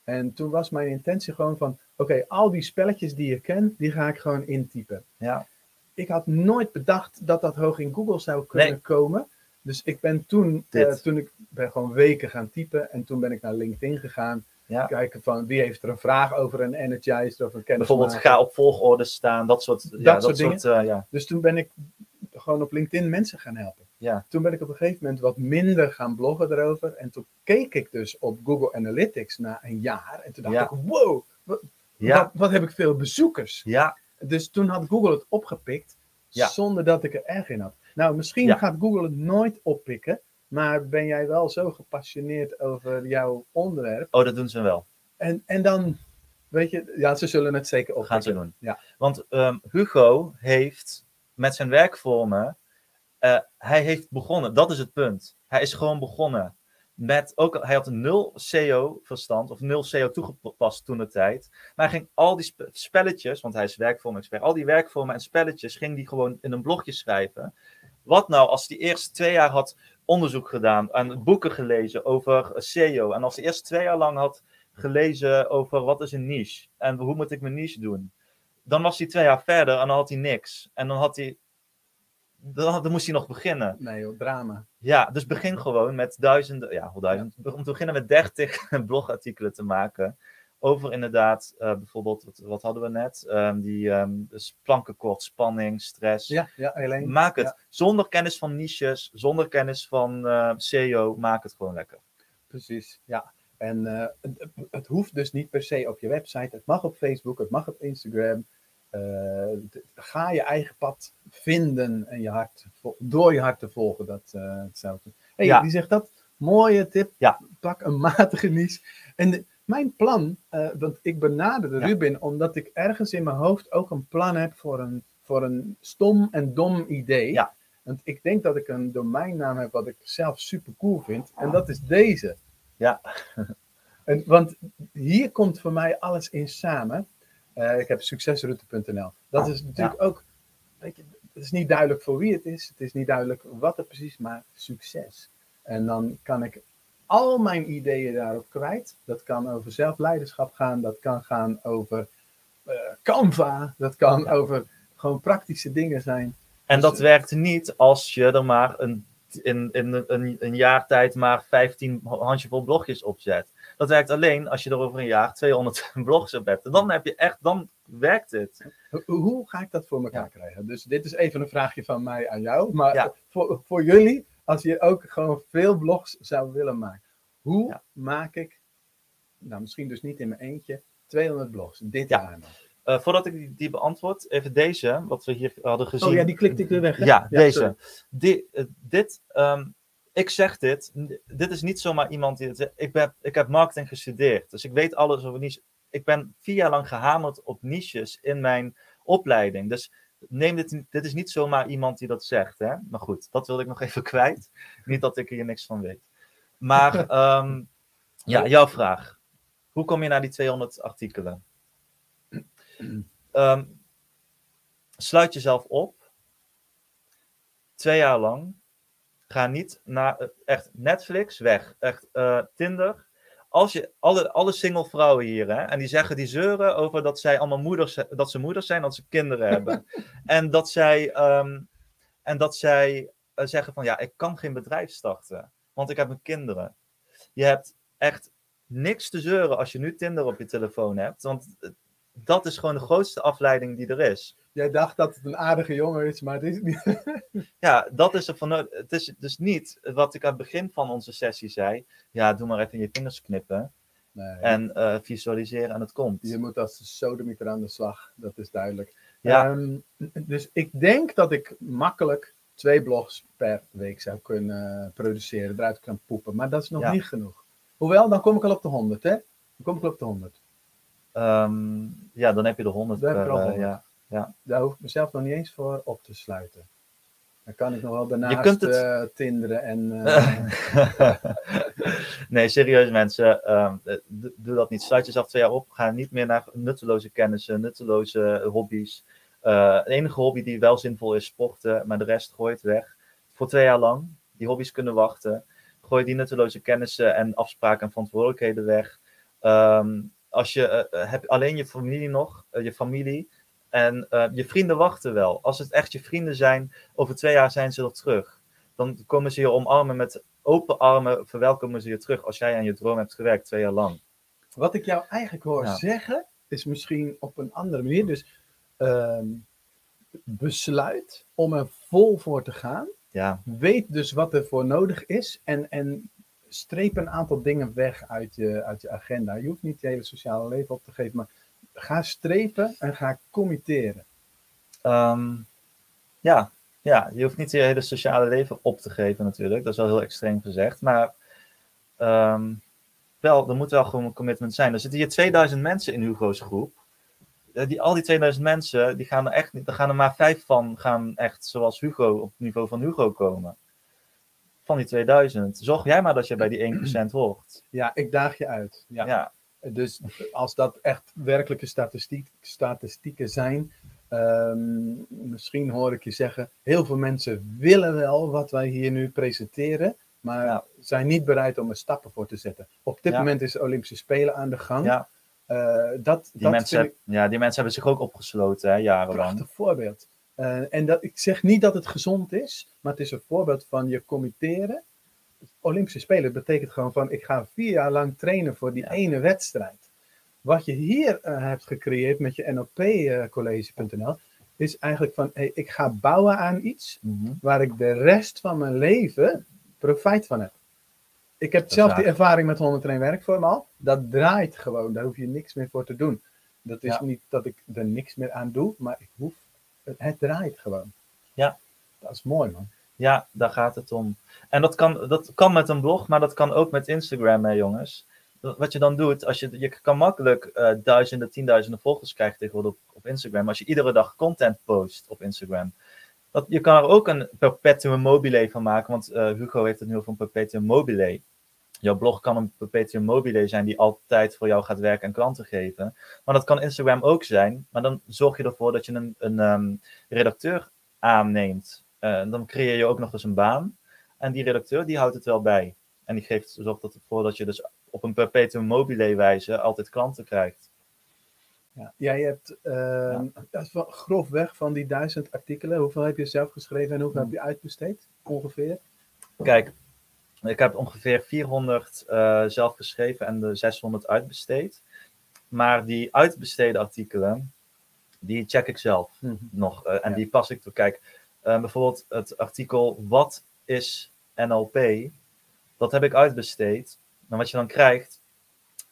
En toen was mijn intentie gewoon van, oké, al die spelletjes die je kent, die ga ik gewoon intypen. ja, Ik had nooit bedacht dat dat hoog in Google zou kunnen Nee. komen. Dus ik ben toen, eh, toen ik ben gewoon weken gaan typen en toen ben ik naar LinkedIn gegaan. Ja. Kijken van wie heeft er een vraag over een energizer of een kennismaker. Bijvoorbeeld ga op volgorde staan, dat soort, ja, dat soort soort, eh, ja. Dus toen ben ik gewoon op LinkedIn mensen gaan helpen. Ja. Toen ben ik op een gegeven moment wat minder gaan bloggen erover. En toen keek ik dus op Google Analytics na een jaar. En toen dacht Ja. ik, wow, wat, Ja, wat, wat heb ik veel bezoekers. ja, Dus toen had Google het opgepikt, Ja. zonder dat ik er erg in had. Nou, misschien gaat Google het nooit oppikken. Maar ben jij wel zo gepassioneerd over jouw onderwerp? oh, dat doen ze wel. En, en dan, weet je, ja, ze zullen het zeker oppikken. gaan ze doen. Ja. Want ehm, Hugo heeft met zijn werkvormen, eh, hij heeft begonnen, dat is het punt. Hij is gewoon begonnen met, ook, hij had een nul SEO-verstand, of nul SEO toegepast toen de tijd. Maar hij ging al die spe- spelletjes, want hij is werkvorm-expert, al die werkvormen en spelletjes ging hij gewoon in een blogje schrijven. Wat nou als hij eerst twee jaar had onderzoek gedaan en boeken gelezen over SEO, en als hij eerst twee jaar lang had gelezen over wat is een niche en hoe moet ik mijn niche doen. Dan was hij twee jaar verder en dan had hij niks. En dan had hij. Dan, dan moest hij nog beginnen. Nee joh, drama. Ja, dus begin gewoon met duizenden. Ja, wel duizend. Om te beginnen met dertig blogartikelen te maken. Over inderdaad, eh, bijvoorbeeld, wat, wat hadden we net? Ehm, die ehm, dus plankenkort, spanning, stress. Ja, ja, Helene. Maak het. Ja. Zonder kennis van niches, zonder kennis van eh, SEO, maak het gewoon lekker. Precies, ja. En eh, het, het hoeft dus niet per se op je website. Het mag op Facebook, het mag op Instagram. Ga je eigen pad vinden en je hart, door je hart te volgen. Dat, doen. Hey, Ja. Die zegt dat. Mooie tip. Ja. Pak een matige niche. En de- mijn plan, eh, want ik benaderde Ja. Ruben omdat ik ergens in mijn hoofd ook een plan heb voor een, voor een stom en dom idee. Ja. Want ik denk dat ik een domeinnaam heb wat ik zelf super cool vind. En dat is deze. Ja. En, want hier komt voor mij alles in samen. Eh, ik heb succesroute.nl. Dat is natuurlijk ook, weet je, het is niet duidelijk voor wie het is. Het is niet duidelijk wat het precies, maar succes. En dan kan ik al mijn ideeën daarop kwijt. Dat kan over zelfleiderschap gaan. Dat kan gaan over eh, Canva. Dat kan Ja. over gewoon praktische dingen zijn. En Dus, dat eh, werkt niet als je er maar een, in, in een, een jaar tijd maar 15 handjevol blogjes opzet. Dat werkt alleen als je er over een jaar 200 blogs op hebt. En dan heb je echt, dan werkt het. Hoe, hoe ga ik dat voor elkaar Ja. krijgen? Dus dit is even een vraagje van mij aan jou. Maar Ja. voor, voor jullie, als je ook gewoon veel blogs zou willen maken. Hoe Ja. maak ik, nou misschien dus niet in mijn eentje, 200 blogs dit Ja. jaar nog? Eh, voordat ik die, die beantwoord, even deze, wat we hier hadden gezien. Oh ja, die klikte ik weer weg. hè? Ja, deze. eh, dit, ehm, ik zeg dit, dit is niet zomaar iemand die het zegt. Ik, ben, ik heb marketing gestudeerd, dus ik weet alles over niches. Ik ben vier jaar lang gehamerd op niches in mijn opleiding. Dus neem dit, dit is niet zomaar iemand die dat zegt. Hè? Maar goed, dat wilde ik nog even kwijt. Niet dat ik hier niks van weet. Maar ehm, ja, jouw vraag. Hoe kom je naar die 200 artikelen? Ehm, sluit jezelf op. Twee jaar lang. Ga niet naar eh, echt Netflix weg. Echt eh, Tinder. Als je alle, alle single vrouwen hier, hè, en die zeggen, die zeuren over dat zij allemaal moeders, dat ze moeders zijn, dat ze kinderen hebben. en dat zij, ehm, en dat zij eh, zeggen van, ja, ik kan geen bedrijf starten, want ik heb mijn kinderen. Je hebt echt niks te zeuren als je nu Tinder op je telefoon hebt, want eh, dat is gewoon de grootste afleiding die er is. Jij dacht dat het een aardige jongen is, maar het is niet. Ja, dat is er van. Het is dus niet wat ik aan het begin van onze sessie zei. Ja, doe maar even je vingers knippen Nee, en eh, visualiseren en het komt. je moet als de sodemieter aan de slag, dat is duidelijk. Ja. Ehm, dus ik denk dat ik makkelijk twee blogs per week zou kunnen produceren, eruit kan poepen. Maar dat is nog Ja. niet genoeg. Hoewel, dan kom ik al op de 100, hè? Dan kom ik al op de 100. Ehm, ja, dan heb je de 100 Dan heb je per, al eh, 100. Ja. Daar hoef ik mezelf nog niet eens voor op te sluiten. Dan kan ik nog wel daarnaast het- eh, tinderen en... eh, nee, serieus mensen, ehm, eh, doe dat niet. Sluit jezelf twee jaar op. Ga niet meer naar nutteloze kennissen, nutteloze hobby's. De enige hobby die wel zinvol is, sporten, maar de rest gooi het weg. Voor twee jaar lang. Die hobby's kunnen wachten. Gooi die nutteloze kennissen en afspraken en verantwoordelijkheden weg. Ehm, als je hebt alleen je familie nog, je familie. En eh, je vrienden wachten wel. Als het echt je vrienden zijn, over twee jaar zijn ze er terug. Dan komen ze je omarmen met open armen, verwelkomen ze je terug als jij aan je droom hebt gewerkt twee jaar lang. Wat ik jou eigenlijk hoor Ja. zeggen, is misschien op een andere manier. Dus ehm, besluit om er vol voor te gaan. Ja, Weet dus wat er voor nodig is. En, en streep een aantal dingen weg uit je, uit je agenda. Je hoeft niet je hele sociale leven op te geven. Maar ga strepen en ga committeren. Ehm, ja, ja, je hoeft niet je hele sociale leven op te geven natuurlijk. Dat is wel heel extreem gezegd. Maar ehm, wel, er moet wel gewoon een commitment zijn. Er zitten hier 2000 mensen in Hugo's groep. Die, al die 2000 mensen, die gaan er echt niet, er gaan er maar vijf van gaan echt zoals Hugo op het niveau van Hugo komen. Van die 2000. Zorg jij maar dat je bij die 1% hoort. Ja, ik daag je uit. Ja. Ja, Dus als dat echt werkelijke statistiek, statistieken zijn, ehm, misschien hoor ik je zeggen, heel veel mensen willen wel wat wij hier nu presenteren, maar Ja. zijn niet bereid om er stappen voor te zetten. Op dit Ja. moment is de Olympische Spelen aan de gang. ja. Eh, dat Die, dat mensen, ik ja, die mensen hebben zich ook opgesloten, hè, een jarenlang. prachtig voorbeeld. Eh, en dat, ik zeg niet dat het gezond is, maar het is een voorbeeld van je committeren. Olympische Spelen betekent gewoon van ik ga vier jaar lang trainen voor die Ja. ene wedstrijd. Wat je hier eh, hebt gecreëerd met je NLPcollege.nl is eigenlijk van hey, ik ga bouwen aan iets Mhm. waar ik de rest van mijn leven profijt van heb. Ik heb zelf die ervaring met 101 werkvormen al. Dat draait gewoon, daar hoef je niks meer voor te doen. Dat is Ja. niet dat ik er niks meer aan doe, maar ik hoef, het, het draait gewoon. Ja. Dat is mooi man. Ja, daar gaat het om. En dat kan, dat kan met een blog, maar dat kan ook met Instagram, hè, jongens. Wat je dan doet, als je, je kan makkelijk eh, duizenden, tienduizenden volgers krijgen tegenwoordig op, op Instagram. Als je iedere dag content post op Instagram. Dat, je kan er ook een perpetuum mobile van maken, want eh, Hugo heeft het nu over een perpetuum mobile. Jouw blog kan een perpetuum mobile zijn die altijd voor jou gaat werken en klanten geven. Maar dat kan Instagram ook zijn. Maar dan zorg je ervoor dat je een, een ehm, redacteur aanneemt. Eh, dan creëer je ook nog eens een baan. En die redacteur die houdt het wel bij. En die geeft zorgt dat ervoor dat je dus op een perpetuum mobile wijze altijd klanten krijgt. Ja. Jij hebt, dat is wel grofweg van die duizend artikelen. Hoeveel heb je zelf geschreven en hoeveel Hmm. heb je uitbesteed? Ongeveer. Kijk, ik heb ongeveer 400 eh, zelf geschreven en de 600 uitbesteed. Maar die uitbesteden artikelen, die check ik zelf nog. eh, en Ja. die pas ik toe. Kijk, eh, bijvoorbeeld het artikel Wat is NLP? Dat heb ik uitbesteed. En wat je dan krijgt,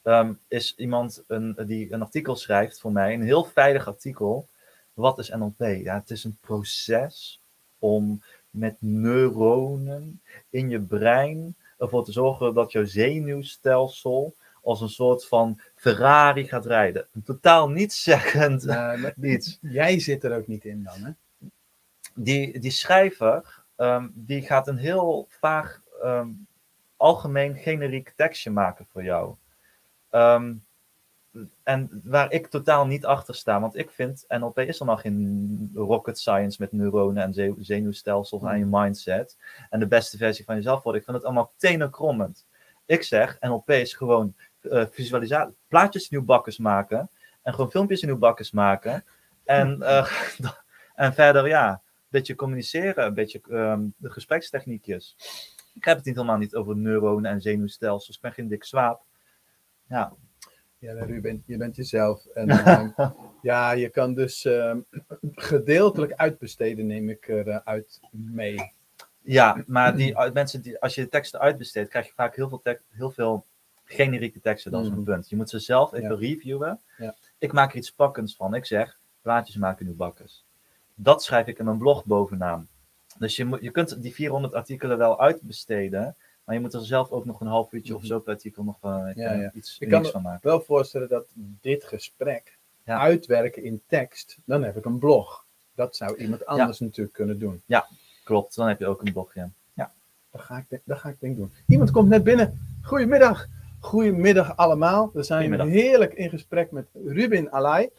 ehm, is iemand een, die een artikel schrijft voor mij. Een heel veilig artikel. Wat is NLP? Ja, het is een proces om met neuronen in je brein ervoor te zorgen dat jouw zenuwstelsel als een soort van Ferrari gaat rijden. Een totaal nietszeggend maar iets. Jij zit er ook niet in dan, hè? Die, die schrijver, ehm, die gaat een heel vaag, ehm, algemeen generiek tekstje maken voor jou. Ehm, en waar ik totaal niet achter sta, want ik vind NLP is allemaal geen rocket science met neuronen en ze- zenuwstelsels aan je mindset. En de beste versie van jezelf worden. Ik vind het allemaal tenenkrommend. Ik zeg, NLP is gewoon eh visualisatie, plaatjes in uw bakkes maken. En gewoon filmpjes in uw bakkes maken. En, eh, en verder, ja, een beetje communiceren, een beetje ehm, de gesprekstechniekjes. Ik heb het niet helemaal niet over neuronen en zenuwstelsels. Ik ben geen dik zwaap. Ja, Ja, Ruben, je bent jezelf. En ehm, ja, je kan dus ehm, gedeeltelijk uitbesteden, neem ik eruit mee. Ja, maar die mensen die, als je de teksten uitbesteedt, krijg je vaak heel veel, tek- heel veel generieke teksten. Dat is mijn Mhm. punt. Je moet ze zelf even Ja. reviewen. Ja. Ik maak er iets pakkends van. Ik zeg, plaatjes maken nu bakkers. Dat schrijf ik in mijn blog bovenaan. Dus je, moet, je kunt die 400 artikelen wel uitbesteden, maar je moet er zelf ook nog een half uurtje of Mhm. zo per artikel nog eh, Ja, ja. iets Ik kan van maken. Wel voorstellen dat dit gesprek Ja. uitwerken in tekst, dan heb ik een blog. Dat zou iemand anders natuurlijk kunnen doen. Klopt, dan heb je ook een blogje. Dat ga ik, denk- dat ga ik denk doen. Iemand komt net binnen. Goedemiddag. Goedemiddag allemaal. We zijn heerlijk in gesprek met Rubin Alai.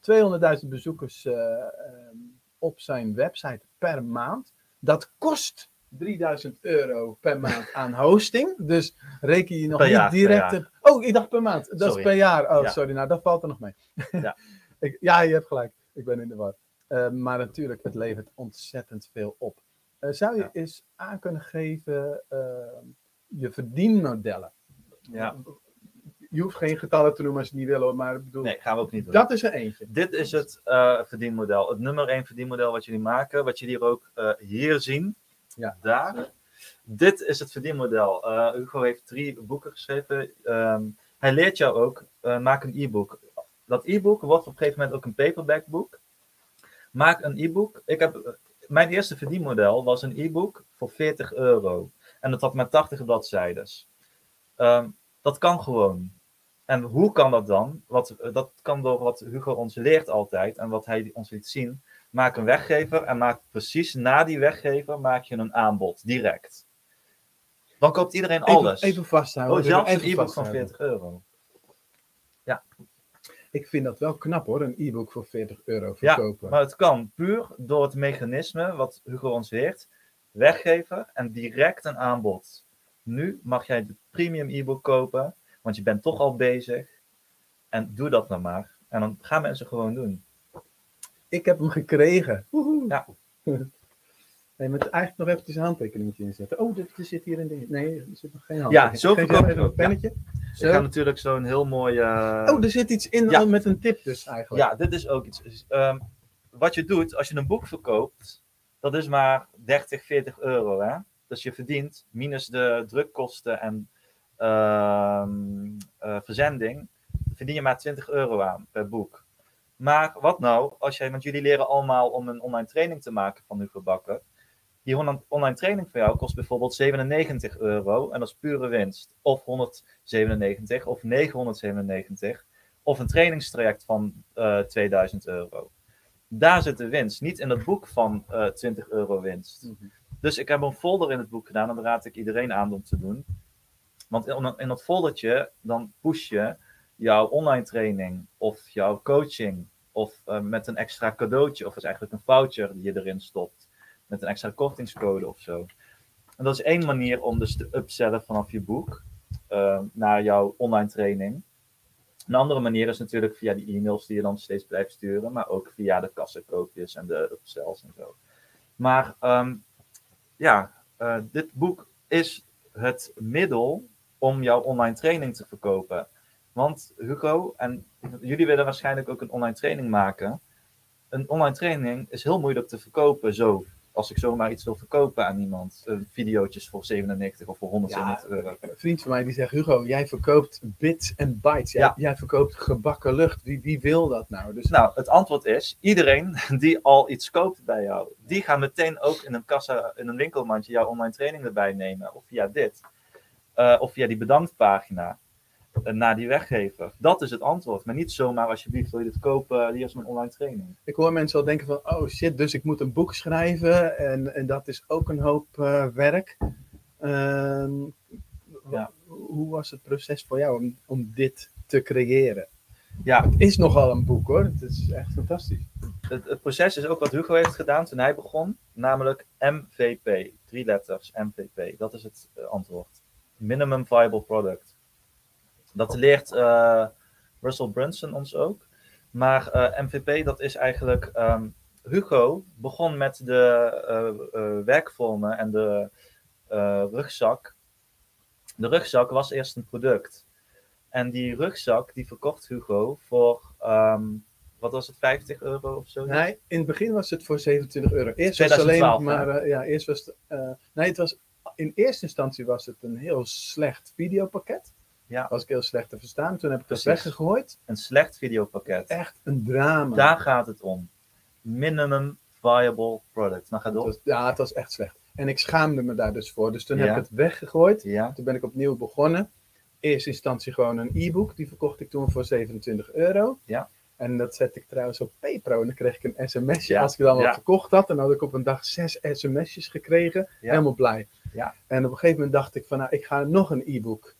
200.000 bezoekers eh, ehm, op zijn website per maand. Dat kost 3000 euro per maand aan hosting. Dus reken je nog Per niet jaar, direct. op- Oh, ik dacht per maand. Dat Sorry. is per jaar. Oh, Ja. sorry. Nou, dat valt er nog mee. Ja. ik, ja, je hebt gelijk. Ik ben in de war. Eh, maar natuurlijk, het levert ontzettend veel op. Eh, zou je Ja. eens aan kunnen geven eh, je verdienmodellen? Ja. Je hoeft geen getallen te noemen als je het niet wil, hoor, maar ik bedoel, Nee, gaan we ook niet doen. dat is er eentje. Dit is het eh, verdienmodel. Het nummer 1 verdienmodel wat jullie maken. Wat jullie hier ook eh, hier zien. Ja. Daar. Dit is het verdienmodel. Eh, Hugo heeft drie boeken geschreven. Ehm, hij leert jou ook, maak een e-book. Dat e-book wordt op een gegeven moment ook een paperback boek. Maak een e-book. Ik heb, mijn eerste verdienmodel was een e-book voor 40 euro. En dat had maar 80 bladzijden. Ehm, dat kan gewoon. En hoe kan dat dan? Wat, dat kan door wat Hugo ons leert altijd en wat hij ons liet zien. Maak een weggever en maak precies na die weggever maak je een aanbod, direct. Dan koopt iedereen alles. Even, vasthouden. oh, zelfs even een e-book van vasthouden. 40 euro. Ik vind dat wel knap hoor, een e-book voor 40 euro Ja, verkopen. Maar het kan puur door het mechanisme wat Hugo ons leert. Weggever en direct een aanbod. Nu mag jij de premium e-book kopen, want je bent toch al bezig. En doe dat dan maar. En dan gaan mensen gewoon doen. Ik heb hem gekregen. Woehoe. Ja. Nee, maar eigenlijk nog eventjes een handtekeningetje inzetten. Oh, er, er zit hier een ding. Nee, er zit nog geen handtekening. Ja, zo verkoop even een ook, ja. pennetje. Zo. Ik ga natuurlijk zo'n heel mooi. eh, Oh, er zit iets in Ja. al met een tip dus eigenlijk. ja, dit is ook iets. Dus, ehm, wat je doet als je een boek verkoopt, dat is maar 30, 40 euro. Hè? Dus je verdient minus de drukkosten en verzending, verdien je maar 20 euro aan per boek. Maar wat nou als jij, want jullie leren allemaal om een online training te maken van Hugo Bakker. Die on- online training voor jou kost bijvoorbeeld 97 euro en dat is pure winst. Of 197 of 997 of een trainingstraject van eh 2000 euro. Daar zit de winst, niet in het boek van eh 20 euro winst. Mhm. Dus ik heb een folder in het boek gedaan en dat raad ik iedereen aan om te doen. Want in, dat foldertje, dan push je jouw online training of jouw coaching of eh, met een extra cadeautje of is eigenlijk een voucher die je erin stopt met een extra kortingscode of zo. En dat is één manier om dus te upsellen vanaf je boek eh, naar jouw online training. Een andere manier is natuurlijk via die e-mails die je dan steeds blijft sturen, maar ook via de kassenkoopjes en de upsells en zo. Maar ehm, ja, eh, dit boek is het middel om jouw online training te verkopen. Want Hugo, en jullie willen waarschijnlijk ook een online training maken. Een online training is heel moeilijk te verkopen zo. Als ik zomaar iets wil verkopen aan iemand. Uh, videootjes voor 97 of voor 197 Ja, euro. Een vriend van mij die zegt, Hugo, jij verkoopt bits en bytes. Jij, Ja. jij verkoopt gebakken lucht. Wie, wie wil dat nou? Dus Nou, het antwoord is: iedereen die al iets koopt bij jou, die gaat meteen ook in een kassa, in een winkelmandje jouw online training erbij nemen. Of via dit. Uh, of via die bedanktpagina. Uh, naar die weggever. Dat is het antwoord. Maar niet zomaar alsjeblieft wil je dit kopen, hier is mijn online training. ik hoor mensen al denken van, oh shit, dus ik moet een boek schrijven. En, en dat is ook een hoop uh, werk. Ehm, Ja. Hoe was het proces voor jou om, om dit te creëren? Ja, Het is nogal een boek hoor. Het is echt fantastisch. het, het, proces is ook wat Hugo heeft gedaan toen hij begon, namelijk MVP. Drie letters, MVP. Dat is het antwoord. Minimum Viable Product. Dat leert eh, Russell Brunson ons ook. Maar eh, MVP, dat is eigenlijk. ehm, Hugo begon met de eh, werkvormen en de rugzak. De rugzak was eerst een product. En die rugzak die verkocht Hugo voor, ehm, wat was het, 50 euro of zo? Nee, in het begin was het voor 27 euro. Eerst was het 2012, alleen maar, eh, ja, eerst was het, nee, het was, in eerste instantie was het een heel slecht videopakket. Ja. Was ik heel slecht te verstaan. Toen heb ik dat Precies. weggegooid. Een slecht videopakket. Echt een drama. Daar gaat het om. Minimum viable product. Nou, ga Het door. was, ja, het was echt slecht. En ik schaamde me daar dus voor. Dus toen Ja. heb ik het weggegooid. Ja, Toen ben ik opnieuw begonnen. Eerste instantie gewoon een e-book. Die verkocht ik toen voor 27 euro. Ja. En dat zette ik trouwens op PayPro. En dan kreeg ik een sms'je Ja, als ik het allemaal ja. verkocht had. En dan had ik op een dag zes sms'jes gekregen. Ja. Helemaal blij. Ja. En op een gegeven moment dacht ik van, nou, ik ga nog een e-book.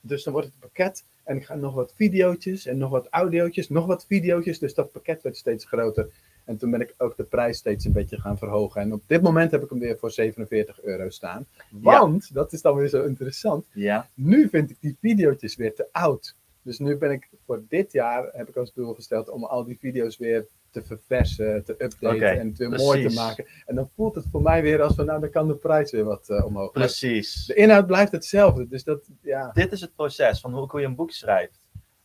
Dus dan wordt het pakket. En ik ga nog wat videootjes en nog wat audiootjes, nog wat videootjes. Dus dat pakket werd steeds groter. En toen ben ik ook de prijs steeds een beetje gaan verhogen. En op dit moment heb ik hem weer voor 47 euro staan. Want, dat is dan weer zo interessant, ja, nu vind ik die video's weer te oud. Dus nu ben ik voor dit jaar, heb ik als doel gesteld om al die video's weer te verversen, te updaten en het weer mooi te maken. En dan voelt het voor mij weer als van, nou dan kan de prijs weer wat eh, omhoog. Precies. de inhoud blijft hetzelfde, dus dat, ja. Dit is het proces van hoe, hoe je een boek schrijft.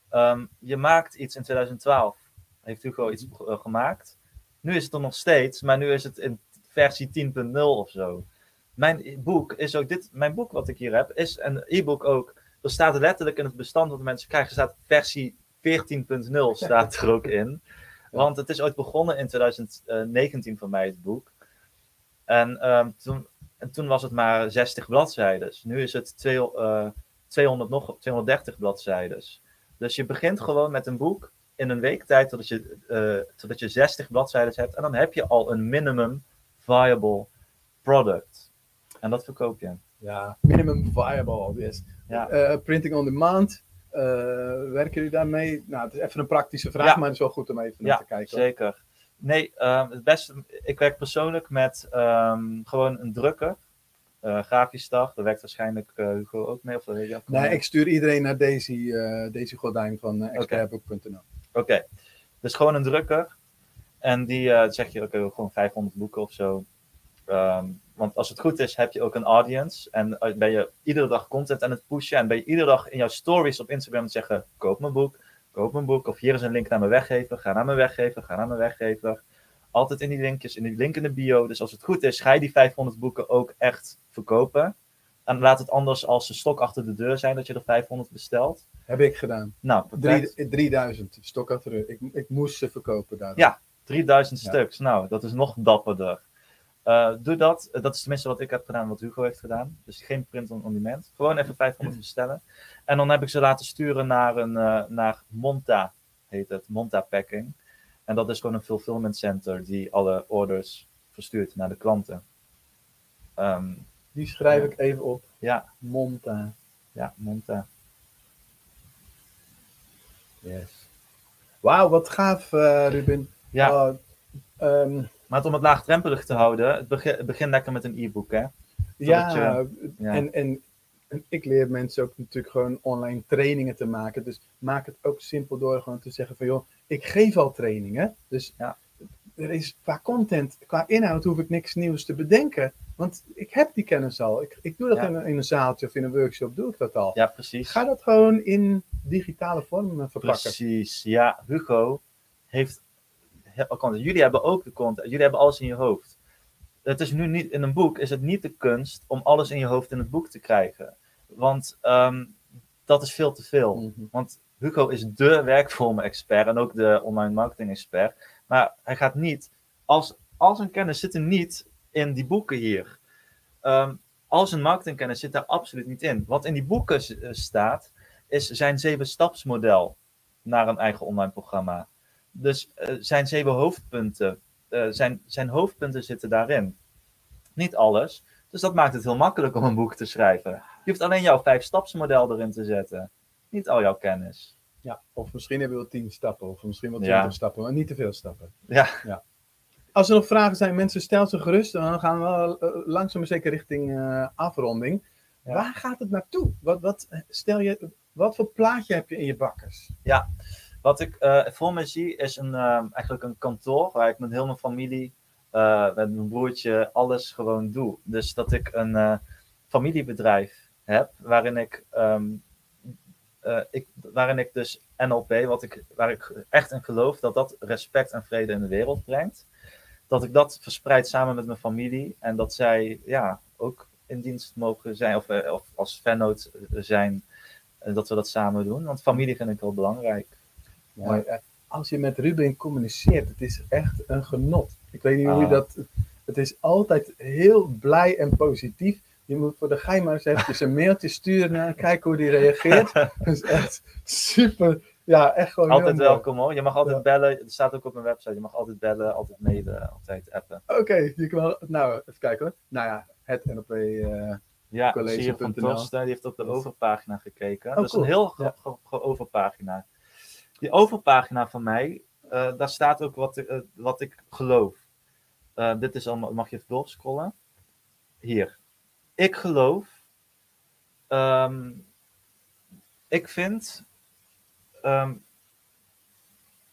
Ehm, je maakt iets in 2012. Heeft Hugo iets eh, gemaakt. Nu is het er nog steeds, maar nu is het in versie 10.0 of zo. Mijn boek is ook dit. Mijn boek wat ik hier heb, is een e-book ook. Er staat letterlijk in het bestand dat mensen krijgen, staat versie 14.0 staat er ook in. Want het is ooit begonnen in 2019 voor mij, het boek. En, ehm, toen, en toen was het maar 60 bladzijden. Nu is het twee- eh, 200 nog, 230 bladzijden. Dus je begint gewoon met een boek in een week tijd totdat je, totdat je 60 bladzijden hebt. En dan heb je al een minimum viable product. En dat verkoop je. Ja, minimum viable, yes. Ja. Eh, printing on demand, eh, werken jullie daarmee? Nou, het is even een praktische vraag, maar het is wel goed om even naar te kijken. hoor. zeker. Nee, het beste, ik werk persoonlijk met ehm, gewoon een drukker. eh grafisch dag, daar werkt waarschijnlijk Hugo ook mee. Of dat weet je ook Nee, ik stuur iedereen naar Daisy, Daisy Gordijn van uh, expertboek.nl. Oké, dus gewoon een drukker. En die zeg je, oké, gewoon 500 boeken of zo. Ehm, want als het goed is, heb je ook een audience. En eh, ben je iedere dag content aan het pushen. En ben je iedere dag in jouw stories op Instagram aan het zeggen: koop mijn boek, koop mijn boek. Of hier is een link naar mijn weggever. Ga naar mijn weggever, ga naar mijn weggever. Altijd in die linkjes, in die link in de bio. Dus als het goed is, ga je die 500 boeken ook echt verkopen. En laat het anders als een stok achter de deur zijn dat je er 500 bestelt. Heb ik gedaan. Nou. Drie, 3000, stok achter de- ik, ik moest ze verkopen daar. Ja. 3000 Ja. stuks. Nou, dat is nog dapperder. Eh, doe dat. Eh, dat is tenminste wat ik heb gedaan, wat Hugo heeft gedaan. Dus geen print on, on demand. Gewoon even 500 bestellen. En dan heb ik ze laten sturen naar, een, eh, naar Monta, heet het. Monta Packing. En dat is gewoon een fulfillment center die alle orders verstuurt naar de klanten. Ehm, Die schrijf ik even op. ja, Monta. ja, Monta. Yes. Wauw, wat gaaf, Ruben. Ja, Oh, ehm, maar om het laagdrempelig te houden, het begin, begin lekker met een e-book, hè? ja, je- ja. En, en, en ik leer mensen ook natuurlijk gewoon online trainingen te maken. Dus maak het ook simpel door gewoon te zeggen van joh, ik geef al trainingen. Dus Ja. er is qua content, qua inhoud hoef ik niks nieuws te bedenken. Want ik heb die kennis al. Ik, ik doe dat Ja. in, een, in een zaaltje of in een workshop, doe ik dat al. Ja, precies. Ga dat gewoon in digitale vorm verpakken. Precies, ja. Hugo heeft. Content. Jullie hebben ook de content. Jullie hebben alles in je hoofd. Het is nu niet in een boek, is het niet de kunst om alles in je hoofd in het boek te krijgen. Want ehm, dat is veel te veel. Mhm. Want Hugo is de werkvormen-expert en ook de online marketing-expert. Maar hij gaat niet. Als, al zijn kennis zit er niet in die boeken hier. Ehm al zijn marketingkennis zit daar absoluut niet in. Wat in die boeken eh, staat, is zijn zeven-stapsmodel naar een eigen online programma. Dus eh, zijn zeven hoofdpunten, eh, zijn, zijn hoofdpunten zitten daarin. Niet alles. Dus dat maakt het heel makkelijk om een boek te schrijven. Je hoeft alleen jouw vijf-stapsmodel erin te zetten. Niet al jouw kennis. Ja, of misschien hebben we wel tien stappen, of misschien wel Ja. twintig stappen, maar niet te veel stappen. Ja, Als er nog vragen zijn, mensen, stel ze gerust. Dan gaan we eh, langzaam maar zeker richting afronding. Ja. Waar gaat het naartoe? Wat, wat, stel je, Wat voor plaatje heb je in je bakkers? Wat ik eh, voor me zie is een, eh, eigenlijk een kantoor waar ik met heel mijn familie, eh, met mijn broertje, alles gewoon doe. Dus dat ik een eh, familiebedrijf heb waarin ik, ehm, eh, ik, waarin ik dus NLP, wat ik, waar ik echt in geloof dat dat respect en vrede in de wereld brengt. Dat ik dat verspreid samen met mijn familie en dat zij ja, ook in dienst mogen zijn of, of als vennoot zijn. dat we dat samen doen. Want familie vind ik wel belangrijk. Mooi. Eh, Als je met Ruben communiceert, het is echt een genot. Ik weet niet hoe je Ah. dat. Het is altijd heel blij en positief. Je moet voor de gein maar eens eventjes een mailtje sturen en kijken hoe die reageert. Dat is echt super. Ja, echt gewoon heel Altijd welkom hoor. Je mag altijd Ja. bellen. Het staat ook op mijn website. Je mag altijd bellen, altijd mailen, altijd appen. Oké, je kan. Nou, even kijken hoor. Nou ja, het NLP. eh, Ja, College zie je van. Torsten, die heeft op de overpagina gekeken. Oh, dat is cool. een heel Ja. overpagina. Die overpagina van mij, eh, daar staat ook wat, ik- eh, wat ik geloof. Eh, dit is allemaal, mag je even doorscrollen? Hier. Ik geloof. ehm, ik vind. ehm,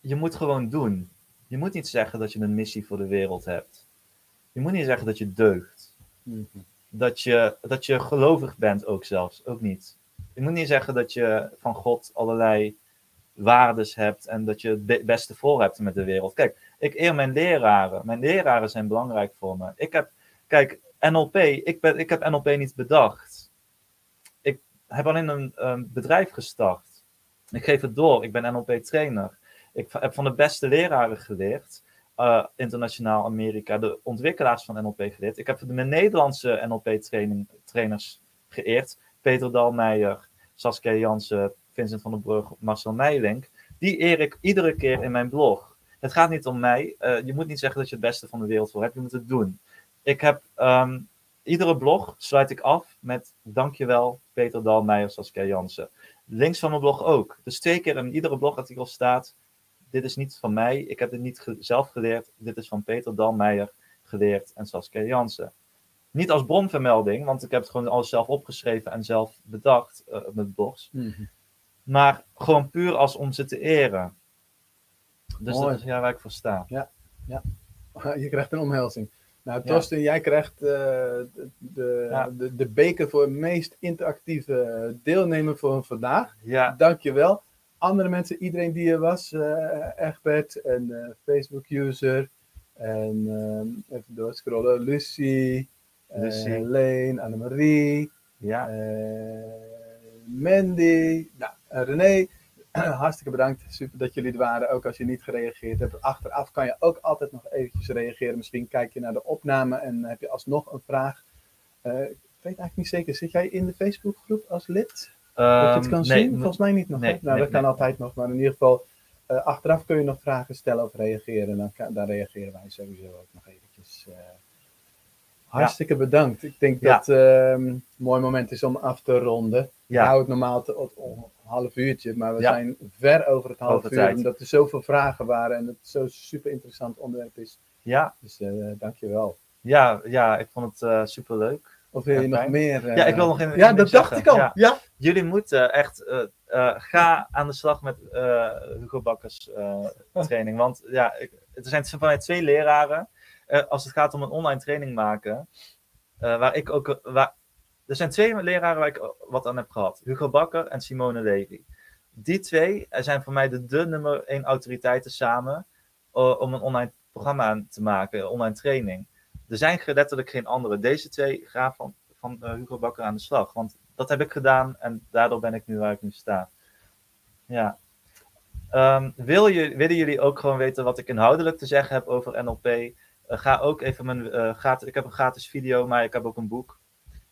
je moet gewoon doen. Je moet niet zeggen dat je een missie voor de wereld hebt. Je moet niet zeggen dat je deugt dat je, dat je gelovig bent ook zelfs, ook niet. Je moet niet zeggen dat je van God allerlei waardes hebt en dat je het be- beste voor hebt met de wereld. Kijk, ik eer mijn leraren. Mijn leraren zijn belangrijk voor me. Ik heb, kijk, NLP, ik, ben, ik heb NLP niet bedacht. Ik heb alleen een, een bedrijf gestart. Ik geef het door. Ik ben NLP-trainer. Ik heb van de beste leraren geleerd eh, internationaal Amerika de ontwikkelaars van NLP geleerd. Ik heb de Nederlandse NLP-trainers geëerd. Peter Dalmeijer, Saskia Jansen, Vincent van den Brug, Marcel Meijlink. Die eer ik iedere keer in mijn blog. Het gaat niet om mij. Eh, je moet niet zeggen dat je het beste van de wereld voor hebt. Je moet het doen. Ik heb ehm, iedere blog sluit ik af met dankjewel Peter Dalmeijer, Saskia Jansen. Links van mijn blog ook. Dus twee keer in iedere blogartikel staat dit is niet van mij, ik heb dit niet zelf geleerd, dit is van Peter Dalmeijer geleerd en Saskia Jansen. Niet als bronvermelding, want ik heb het gewoon alles zelf opgeschreven en zelf bedacht eh, met blogs, maar gewoon puur als om ze te eren. Dus Mooi. dat is ja, waar ik voor sta. Je krijgt een omhelzing. Nou, Ja. Torsten, jij krijgt eh, de, de, Ja. de, de beker voor meest interactieve deelnemer voor vandaag. Ja, Dankjewel. Andere mensen, iedereen die er was, eh Egbert, een eh, Facebook-user. En ehm, even doorscrollen, Lucie, eh, Lucie. Leen, Annemarie, ja, Mandy, nou, en René. Hartstikke bedankt. Super dat jullie er waren. Ook als je niet gereageerd hebt. Achteraf kan je ook altijd nog eventjes reageren. Misschien kijk je naar de opname en heb je alsnog een vraag. Eh, ik weet eigenlijk niet zeker. Zit jij in de Facebookgroep als lid? Dat je het Ehm, kan nee, zien? Volgens mij niet nog. nee, nou, nee, dat kan altijd nog. Maar in ieder geval, eh, achteraf kun je nog vragen stellen of reageren. Dan kan, daar reageren wij sowieso ook nog eventjes. eh. hartstikke bedankt. Ik denk Ja. dat ehm, een mooi moment is om af te ronden. Ja, hou het normaal te, een half uurtje, maar we Ja. zijn ver over het half Over uur. tijd. Omdat er zoveel vragen waren en het zo'n super interessant onderwerp is. ja, Dus eh dankjewel. ja, ja, ik vond het eh, superleuk. Of wil je nog meer? Ja, ik wil nog een- Ja, dat dacht zeggen. ik al. Ja. Ja. Jullie moeten echt, ga aan de slag met Hugo Bakkers training. Want ja, ik, er zijn vanuit twee leraren. als het gaat om een online training maken, waar ik ook, waar, er zijn twee leraren waar ik wat aan heb gehad. Hugo Bakker en Simone Levy. Die twee zijn voor mij de, de nummer één autoriteiten samen eh, om een online programma te maken, online training. Er zijn letterlijk geen andere. Deze twee gaan van, van eh, Hugo Bakker aan de slag. Want dat heb ik gedaan en daardoor ben ik nu waar ik nu sta. Ja. Ehm, wil je, willen jullie ook gewoon weten wat ik inhoudelijk te zeggen heb over NLP? Eh, ga ook even mijn gratis. Ik heb een gratis video, maar ik heb ook een boek.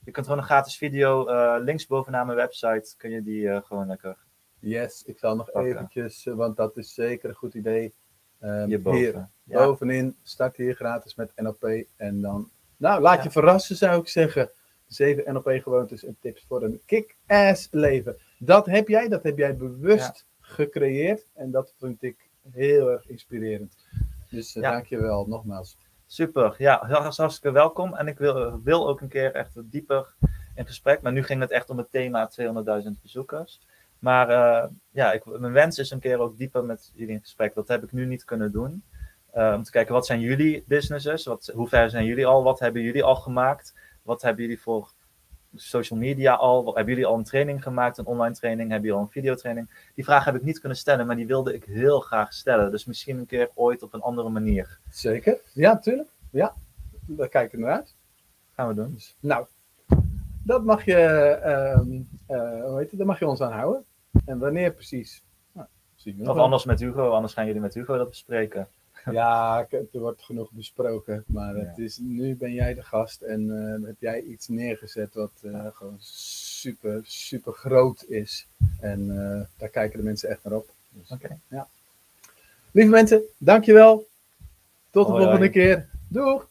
Je kunt gewoon een gratis video eh, links bovenaan mijn website. Kun je die eh, gewoon lekker Yes, ik zal nog Pakken. eventjes, eh, want dat is zeker een goed idee. Ehm, hierboven. Hier, ja. bovenin, start hier gratis met NLP. En dan, nou, laat Ja. je verrassen zou ik zeggen. Zeven NLP-gewoontes en tips voor een kick-ass leven. Dat heb jij, dat heb jij bewust gecreëerd. En dat vind ik heel erg inspirerend. Dus uh, Ja. dankjewel nogmaals. Super, ja, hartstikke welkom. En ik wil, wil ook een keer echt dieper in gesprek. Maar nu ging het echt om het thema 200.000 bezoekers. Maar eh, ja, ik, mijn wens is een keer ook dieper met jullie in gesprek. Dat heb ik nu niet kunnen doen. Eh, om te kijken, wat zijn jullie businesses? Wat, hoe ver zijn jullie al? Wat hebben jullie al gemaakt? Wat hebben jullie voor social media al? Hebben jullie al een training gemaakt, een online training? Hebben jullie al een videotraining? Die vraag heb ik niet kunnen stellen, maar die wilde ik heel graag stellen. Dus misschien een keer ooit op een andere manier. Zeker. Ja, tuurlijk. Ja, daar kijk ik naar uit. Gaan we doen. Dus, nou, dat mag je, ehm, eh, hoe heet het, daar mag je ons aan houden. En wanneer precies? Nou, zien we nog Of wel. anders met Hugo, anders gaan jullie met Hugo dat bespreken. Ja, er wordt genoeg besproken. Maar Ja. het is, nu ben jij de gast en eh, heb jij iets neergezet wat eh, gewoon super, super groot is. En eh, daar kijken de mensen echt naar op. Dus, Oké. ja. Lieve mensen, dankjewel. Tot de Hoi, volgende hoi. keer. Doeg!